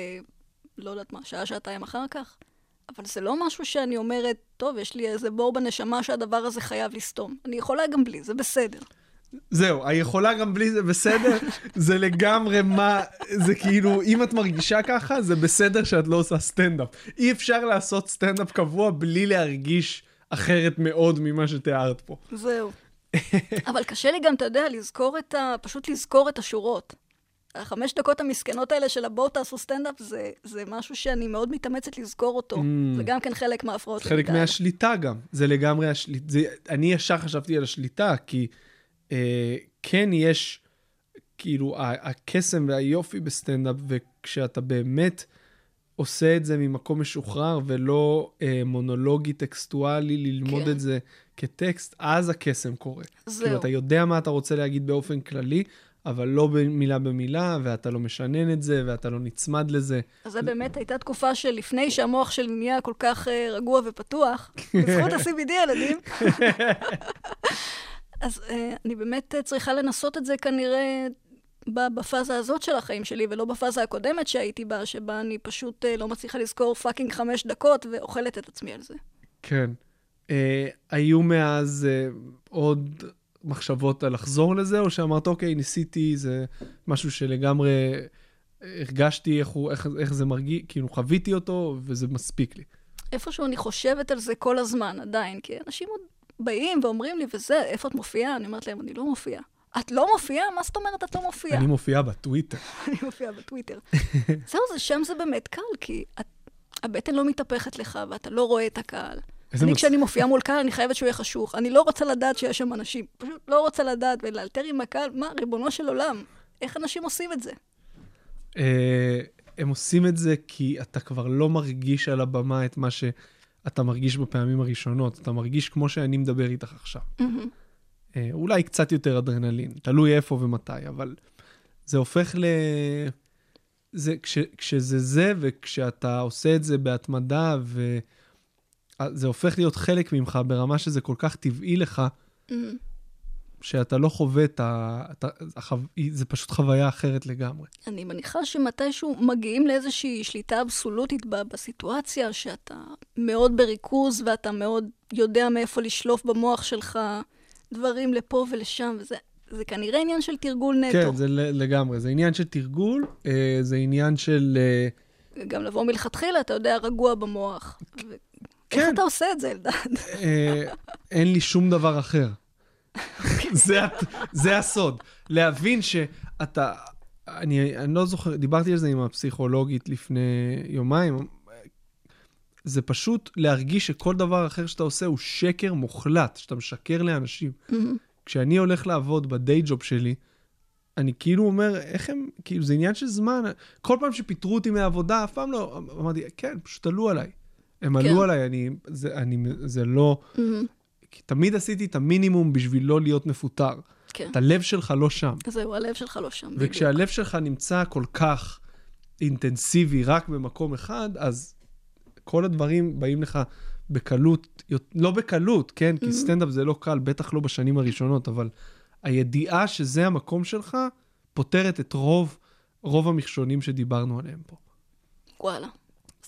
לא יודעת מה, שעה, שעתיים אחר כך. אבל זה לא משהו שאני אומרת, טוב, יש לי איזה בור בנשמה שהדבר הזה חייב לסתום. אני יכולה גם בלי, זה בסדר. זהו, היכולה גם בלי זה בסדר, זה לגמרי מה, זה כאילו, אם את מרגישה ככה, זה בסדר שאת לא עושה סטנדאפ. אי אפשר לעשות סטנדאפ קבוע בלי להרגיש אחרת מאוד ממה שתיארת פה. זהו. אבל קשה לי גם, אתה יודע, לזכור את ה... פשוט לזכור את השורות. החמש דקות המסכנות האלה של הבואו תעשו סטנדאפ, זה, זה משהו שאני מאוד מתאמצת לזכור אותו. Mm. זה גם כן חלק מההפרעות. חלק מהשליטה גם. זה לגמרי השליטה. אני ישר חשבתי על השליטה, כי כן יש, כאילו, הקסם והיופי בסטנדאפ, וכשאתה באמת עושה את זה ממקום משוחרר ולא אה, מונולוגי טקסטואלי, ללמוד כן. את זה כטקסט, אז הקסם קורה. זהו. כאילו, אתה יודע מה אתה רוצה להגיד באופן כללי, אבל לא מילה במילה, ואתה לא משנן את זה, ואתה לא נצמד לזה. אז זה באמת הייתה תקופה שלפני שהמוח שלי נהיה כל כך uh, רגוע ופתוח, בזכות ה-CBD, ילדים. אז uh, אני באמת צריכה לנסות את זה כנראה בפאזה הזאת של החיים שלי, ולא בפאזה הקודמת שהייתי בה, שבה אני פשוט uh, לא מצליחה לזכור פאקינג חמש דקות ואוכלת את עצמי על זה. כן. Uh, היו מאז uh, עוד מחשבות על לחזור לזה, או שאמרת, אוקיי, ניסיתי, זה משהו שלגמרי הרגשתי איך, הוא, איך, איך זה מרגיש, כאילו חוויתי אותו, וזה מספיק לי. איפשהו אני חושבת על זה כל הזמן, עדיין, כי אנשים עוד באים ואומרים לי, וזה, איפה את מופיעה? אני אומרת להם, אני לא מופיעה. את לא מופיעה? מה זאת אומרת את לא מופיעה? אני מופיעה בטוויטר. אני מופיעה בטוויטר. זהו, זה, שם זה באמת קל, כי את, הבטן לא מתהפכת לך ואתה לא רואה את הקהל. אני, מצ... כשאני מופיעה מול קהל, אני חייבת שהוא יהיה חשוך. אני לא רוצה לדעת שיש שם אנשים. פשוט לא רוצה לדעת ולאלתר עם הקהל, מה, ריבונו של עולם, איך אנשים עושים את זה? אה, הם עושים את זה כי אתה כבר לא מרגיש על הבמה את מה שאתה מרגיש בפעמים הראשונות. אתה מרגיש כמו שאני מדבר איתך עכשיו. אה, אולי קצת יותר אדרנלין, תלוי איפה ומתי, אבל זה הופך ל... זה, כש, כשזה זה, וכשאתה עושה את זה בהתמדה, וזה הופך להיות חלק ממך ברמה שזה כל כך טבעי לך, mm-hmm. שאתה לא חווה את ה... אתה, החו... זה פשוט חוויה אחרת לגמרי. אני מניחה שמתישהו מגיעים לאיזושהי שליטה אבסולוטית בסיטואציה, שאתה מאוד בריכוז ואתה מאוד יודע מאיפה לשלוף במוח שלך דברים לפה ולשם, וזה זה כנראה עניין של תרגול נטו. כן, זה לגמרי. זה עניין של תרגול, אה, זה עניין של... אה... גם לבוא מלכתחילה, אתה יודע, רגוע במוח. ו... כן. איך אתה עושה את זה, אלדד? אה, אין לי שום דבר אחר. זה, זה הסוד. להבין שאתה... אני, אני לא זוכר, דיברתי על זה עם הפסיכולוגית לפני יומיים. זה פשוט להרגיש שכל דבר אחר שאתה עושה הוא שקר מוחלט, שאתה משקר לאנשים. Mm-hmm. כשאני הולך לעבוד בדיי ג'וב שלי, אני כאילו אומר, איך הם, כאילו, זה עניין של זמן. כל פעם שפיטרו אותי מהעבודה, אף פעם לא, אמרתי, כן, פשוט עלו עליי. הם כן. עלו עליי, אני, זה, אני, זה לא... Mm-hmm. כי תמיד עשיתי את המינימום בשביל לא להיות מפוטר. כן. את הלב שלך לא שם. זהו, הלב שלך לא שם. וכשהלב בדיוק. שלך נמצא כל כך אינטנסיבי רק במקום אחד, אז כל הדברים באים לך בקלות, לא בקלות, כן? כי mm-hmm. סטנדאפ זה לא קל, בטח לא בשנים הראשונות, אבל הידיעה שזה המקום שלך, פותרת את רוב, רוב המכשולים שדיברנו עליהם פה. וואלה.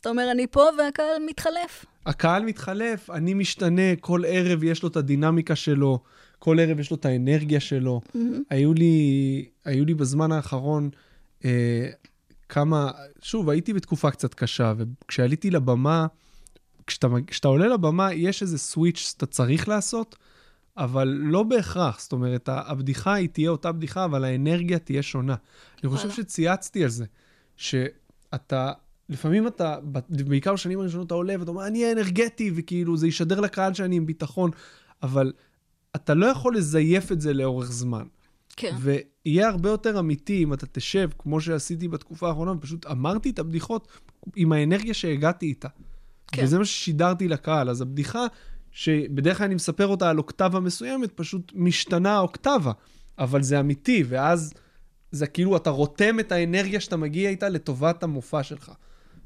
אתה אומר, אני פה והקהל מתחלף. הקהל מתחלף, אני משתנה, כל ערב יש לו את הדינמיקה שלו, כל ערב יש לו את האנרגיה שלו. Mm-hmm. היו, לי, היו לי בזמן האחרון אה, כמה, שוב, הייתי בתקופה קצת קשה, וכשעליתי לבמה, כשאתה, כשאתה עולה לבמה, יש איזה סוויץ' שאתה צריך לעשות, אבל לא בהכרח. זאת אומרת, הבדיחה היא תהיה אותה בדיחה, אבל האנרגיה תהיה שונה. אני חושב שצייצתי על זה, שאתה, לפעמים אתה, בעיקר בשנים הראשונות אתה עולה ואתה אומר, אני אנרגטי, וכאילו זה ישדר לקהל שאני עם ביטחון, אבל אתה לא יכול לזייף את זה לאורך זמן. כן. ויהיה הרבה יותר אמיתי אם אתה תשב, כמו שעשיתי בתקופה האחרונה, ופשוט אמרתי את הבדיחות עם האנרגיה שהגעתי איתה. כן. וזה מה ששידרתי לקהל. אז הבדיחה, שבדרך כלל אני מספר אותה על אוקטבה מסוימת, פשוט משתנה האוקטבה. אבל זה אמיתי, ואז זה כאילו, אתה רותם את האנרגיה שאתה מגיע איתה לטובת המופע שלך.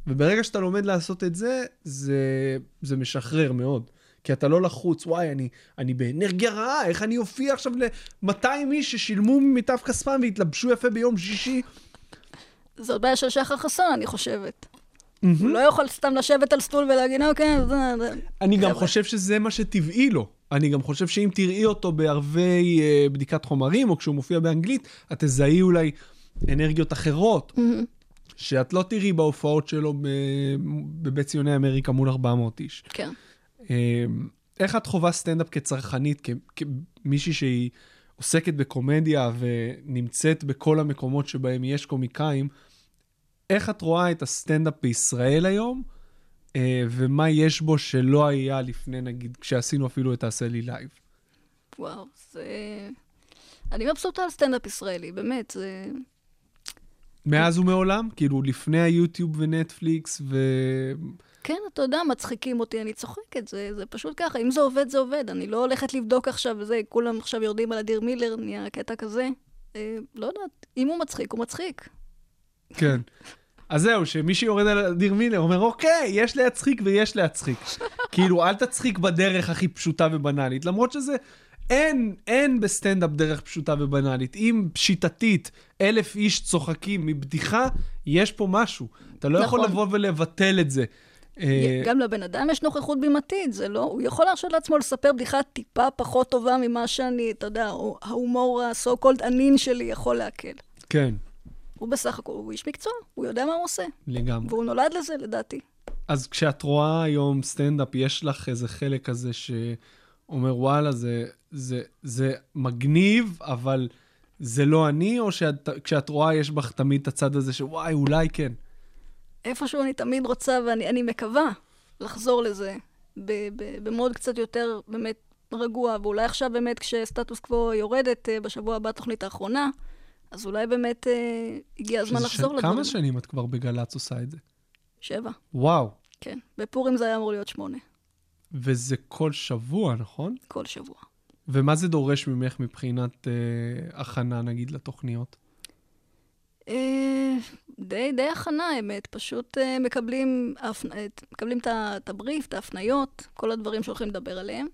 וברגע שאתה לומד לעשות את זה, זה, זה משחרר מאוד. כי אתה לא לחוץ, וואי, אני, אני באנרגיה רעה, איך אני אופיע עכשיו ל-200 איש ששילמו ממיטב כספם והתלבשו יפה ביום שישי? זאת בעיה של שחר חסון, אני חושבת. הוא לא יכול סתם לשבת על סטול ולהגיד, אוקיי, זה... אני גם חושב שזה מה שטבעי לו. אני גם חושב שאם תראי אותו בערבי אה, בדיקת חומרים, או כשהוא מופיע באנגלית, את תזהי אולי אנרגיות אחרות, שאת לא תראי בהופעות שלו בבית ציוני אמריקה מול 400 איש. כן. אמ, איך את חווה סטנדאפ כצרכנית, כמישהי שהיא עוסקת בקומדיה ונמצאת בכל המקומות שבהם יש קומיקאים, איך את רואה את הסטנדאפ בישראל היום, אה, ומה יש בו שלא היה לפני, נגיד, כשעשינו אפילו את תעשה לי לייב? וואו, זה... אני מבסוטה על סטנדאפ ישראלי, באמת, זה... מאז ומעולם? כאילו, לפני היוטיוב ונטפליקס ו... כן, אתה יודע, מצחיקים אותי, אני צוחקת, זה, זה פשוט ככה. אם זה עובד, זה עובד. אני לא הולכת לבדוק עכשיו וזה, כולם עכשיו יורדים על אדיר מילר, נהיה קטע כזה. אה, לא יודעת, אם הוא מצחיק, הוא מצחיק. כן. אז זהו, שמי שיורד על אדיר מילר אומר, אוקיי, יש להצחיק ויש להצחיק. כאילו, אל תצחיק בדרך הכי פשוטה ובנאלית, למרות שזה... אין, אין בסטנדאפ דרך פשוטה ובנאלית. אם שיטתית אלף איש צוחקים מבדיחה, יש פה משהו. אתה לא נכון. יכול לבוא ולבטל את זה. אה, גם לבן אדם יש נוכחות בימתית, זה לא... הוא יכול להרשות לעצמו לספר בדיחה טיפה פחות טובה ממה שאני, אתה יודע, ההומור ה-so called ענין שלי יכול להקל. כן. הוא בסך הכל, הוא איש מקצוע, הוא יודע מה הוא עושה. לגמרי. והוא נולד לזה, לדעתי. אז כשאת רואה היום סטנדאפ, יש לך איזה חלק כזה שאומר, וואלה, זה, זה, זה מגניב, אבל זה לא אני, או שכשאת רואה, יש בך תמיד את הצד הזה שוואי, אולי כן. איפשהו אני תמיד רוצה, ואני מקווה לחזור לזה במוד קצת יותר באמת רגוע, ואולי עכשיו באמת כשסטטוס קוו יורדת uh, בשבוע הבא, התוכנית האחרונה, אז אולי באמת uh, הגיע הזמן לחזור לדברים. כמה שנים את כבר בגל"צ עושה את זה? שבע. וואו. כן, בפורים זה היה אמור להיות שמונה. וזה כל שבוע, נכון? כל שבוע. ומה זה דורש ממך מבחינת uh, הכנה, נגיד, לתוכניות? אה, די, די הכנה, האמת. פשוט uh, מקבלים, הפ... מקבלים את הבריף, את ההפניות, כל הדברים שהולכים לדבר עליהם,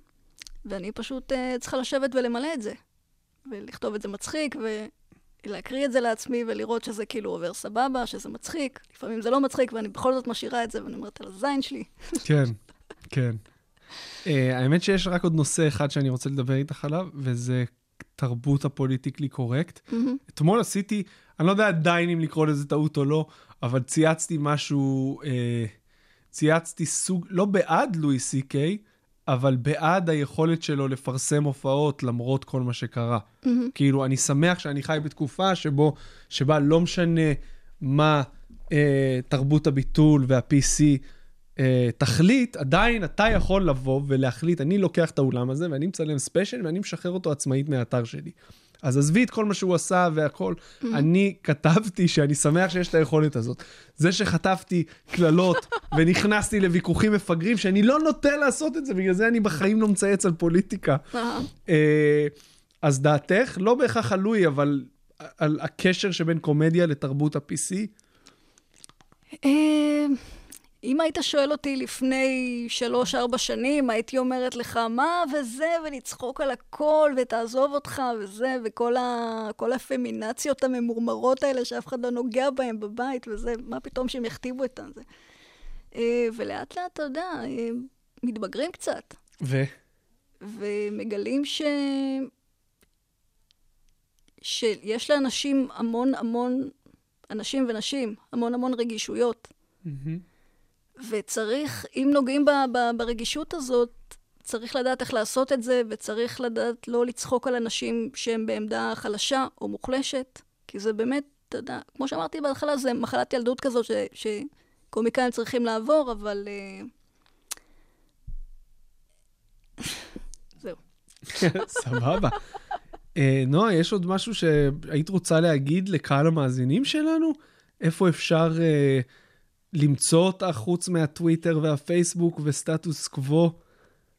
ואני פשוט uh, צריכה לשבת ולמלא את זה. ולכתוב את זה מצחיק, ולהקריא את זה לעצמי, ולראות שזה כאילו עובר סבבה, שזה מצחיק. לפעמים זה לא מצחיק, ואני בכל זאת משאירה את זה, ואני אומרת על הזין שלי. כן, כן. Uh, האמת שיש רק עוד נושא אחד שאני רוצה לדבר איתך עליו, וזה תרבות הפוליטיקלי קורקט. Mm-hmm. אתמול עשיתי, אני לא יודע עדיין אם לקרוא לזה טעות או לא, אבל צייצתי משהו, אה, צייצתי סוג, לא בעד לואי סי קיי, אבל בעד היכולת שלו לפרסם הופעות למרות כל מה שקרה. Mm-hmm. כאילו, אני שמח שאני חי בתקופה שבו, שבה לא משנה מה אה, תרבות הביטול וה-PC אה, תחליט, עדיין אתה יכול לבוא ולהחליט, אני לוקח את האולם הזה ואני מצלם ספיישל ואני משחרר אותו עצמאית מהאתר שלי. אז עזבי את כל מה שהוא עשה והכל. Mm-hmm. אני כתבתי שאני שמח שיש את היכולת הזאת. זה שחטפתי קללות ונכנסתי לוויכוחים מפגרים, שאני לא נוטה לעשות את זה, בגלל זה אני בחיים לא מצייץ על פוליטיקה. אה, אז דעתך, לא בהכרח על לואי, אבל על הקשר שבין קומדיה לתרבות ה-PC? אם היית שואל אותי לפני שלוש-ארבע שנים, הייתי אומרת לך, מה וזה, ולצחוק על הכל, ותעזוב אותך, וזה, וכל ה... הפמינציות הממורמרות האלה שאף אחד לא נוגע בהן בבית, וזה, מה פתאום שהם יכתיבו את זה. אה, ולאט לאט, אתה יודע, אה, מתבגרים קצת. ו? ומגלים ש... שיש לאנשים המון המון, אנשים ונשים, המון המון רגישויות. Mm-hmm. וצריך, אם נוגעים ב, ב, ברגישות הזאת, צריך לדעת איך לעשות את זה, וצריך לדעת לא לצחוק על אנשים שהם בעמדה חלשה או מוחלשת, כי זה באמת, אתה יודע, כמו שאמרתי בהתחלה, זה מחלת ילדות כזאת ש, שקומיקאים צריכים לעבור, אבל... אה, זהו. סבבה. אה, נועה, יש עוד משהו שהיית רוצה להגיד לקהל המאזינים שלנו? איפה אפשר... Uh, למצוא אותה חוץ מהטוויטר והפייסבוק וסטטוס קוו.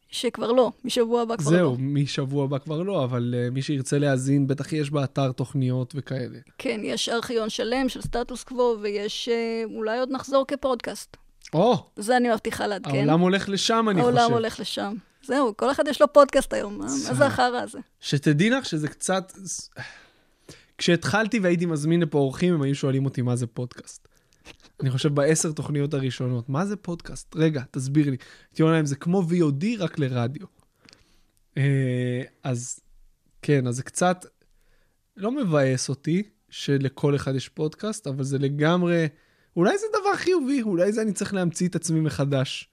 שכבר לא, משבוע הבא כבר זהו, לא. זהו, משבוע הבא כבר לא, אבל uh, מי שירצה להאזין, בטח יש באתר תוכניות וכאלה. כן, יש ארכיון שלם של סטטוס קוו, ויש, uh, אולי עוד נחזור כפודקאסט. או! Oh, זה אני מבטיחה לעדכן. העולם הולך לשם, אני העולם חושב. העולם הולך לשם. זהו, כל אחד יש לו פודקאסט היום, מה זה החרא הזה? שתדעי לך שזה קצת... כשהתחלתי והייתי מזמין לפה אורחים, הם היו שואלים אותי מה זה פודקאסט. אני חושב בעשר תוכניות הראשונות. מה זה פודקאסט? רגע, תסביר לי. הייתי אומר להם, זה כמו VOD רק לרדיו. אה, אז כן, אז זה קצת לא מבאס אותי שלכל אחד יש פודקאסט, אבל זה לגמרי, אולי זה דבר חיובי, אולי זה אני צריך להמציא את עצמי מחדש.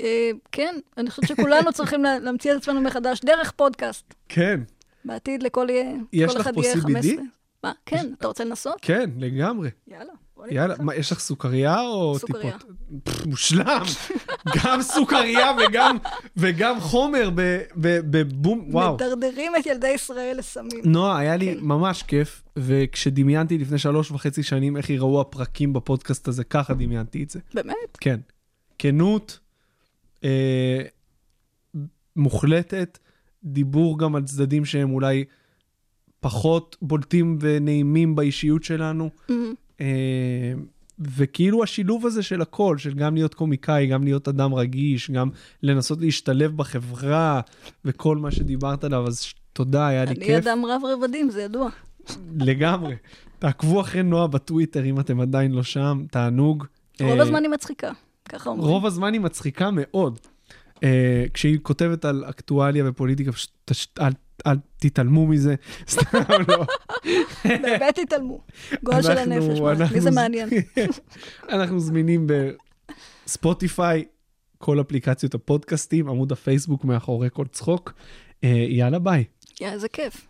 אה, כן, אני חושבת שכולנו צריכים להמציא את עצמנו מחדש דרך פודקאסט. כן. בעתיד לכל אחד יהיה 15. יש לך פה CBD? מה, כן, אתה רוצה לנסות? כן, לגמרי. יאללה. יאללה, מה, יש לך סוכריה או סוכריה. טיפות? מושלם. גם סוכריה וגם, וגם חומר בבום, וואו. מדרדרים את ילדי ישראל לסמים. נועה, היה לי כן. ממש כיף, וכשדמיינתי לפני שלוש וחצי שנים איך ייראו הפרקים בפודקאסט הזה, ככה דמיינתי את זה. באמת? כן. כנות, אה, מוחלטת, דיבור גם על צדדים שהם אולי פחות בולטים ונעימים באישיות שלנו. Mm-hmm. אה, וכאילו השילוב הזה של הכל, של גם להיות קומיקאי, גם להיות אדם רגיש, גם לנסות להשתלב בחברה, וכל מה שדיברת עליו, אז תודה, היה לי כיף. אני אדם רב רבדים, זה ידוע. לגמרי. תעקבו אחרי נועה בטוויטר, אם אתם עדיין לא שם, תענוג. רוב אה, הזמן היא מצחיקה, ככה אומרים. רוב הזמן היא מצחיקה מאוד. אה, כשהיא כותבת על אקטואליה ופוליטיקה, אל אל תתעלמו מזה, סתם לא. באמת תתעלמו. גועל של הנפש, מי זה מעניין? אנחנו זמינים בספוטיפיי, כל אפליקציות הפודקאסטים, עמוד הפייסבוק מאחורי כל צחוק. אה, יאללה, ביי. יאללה, זה כיף.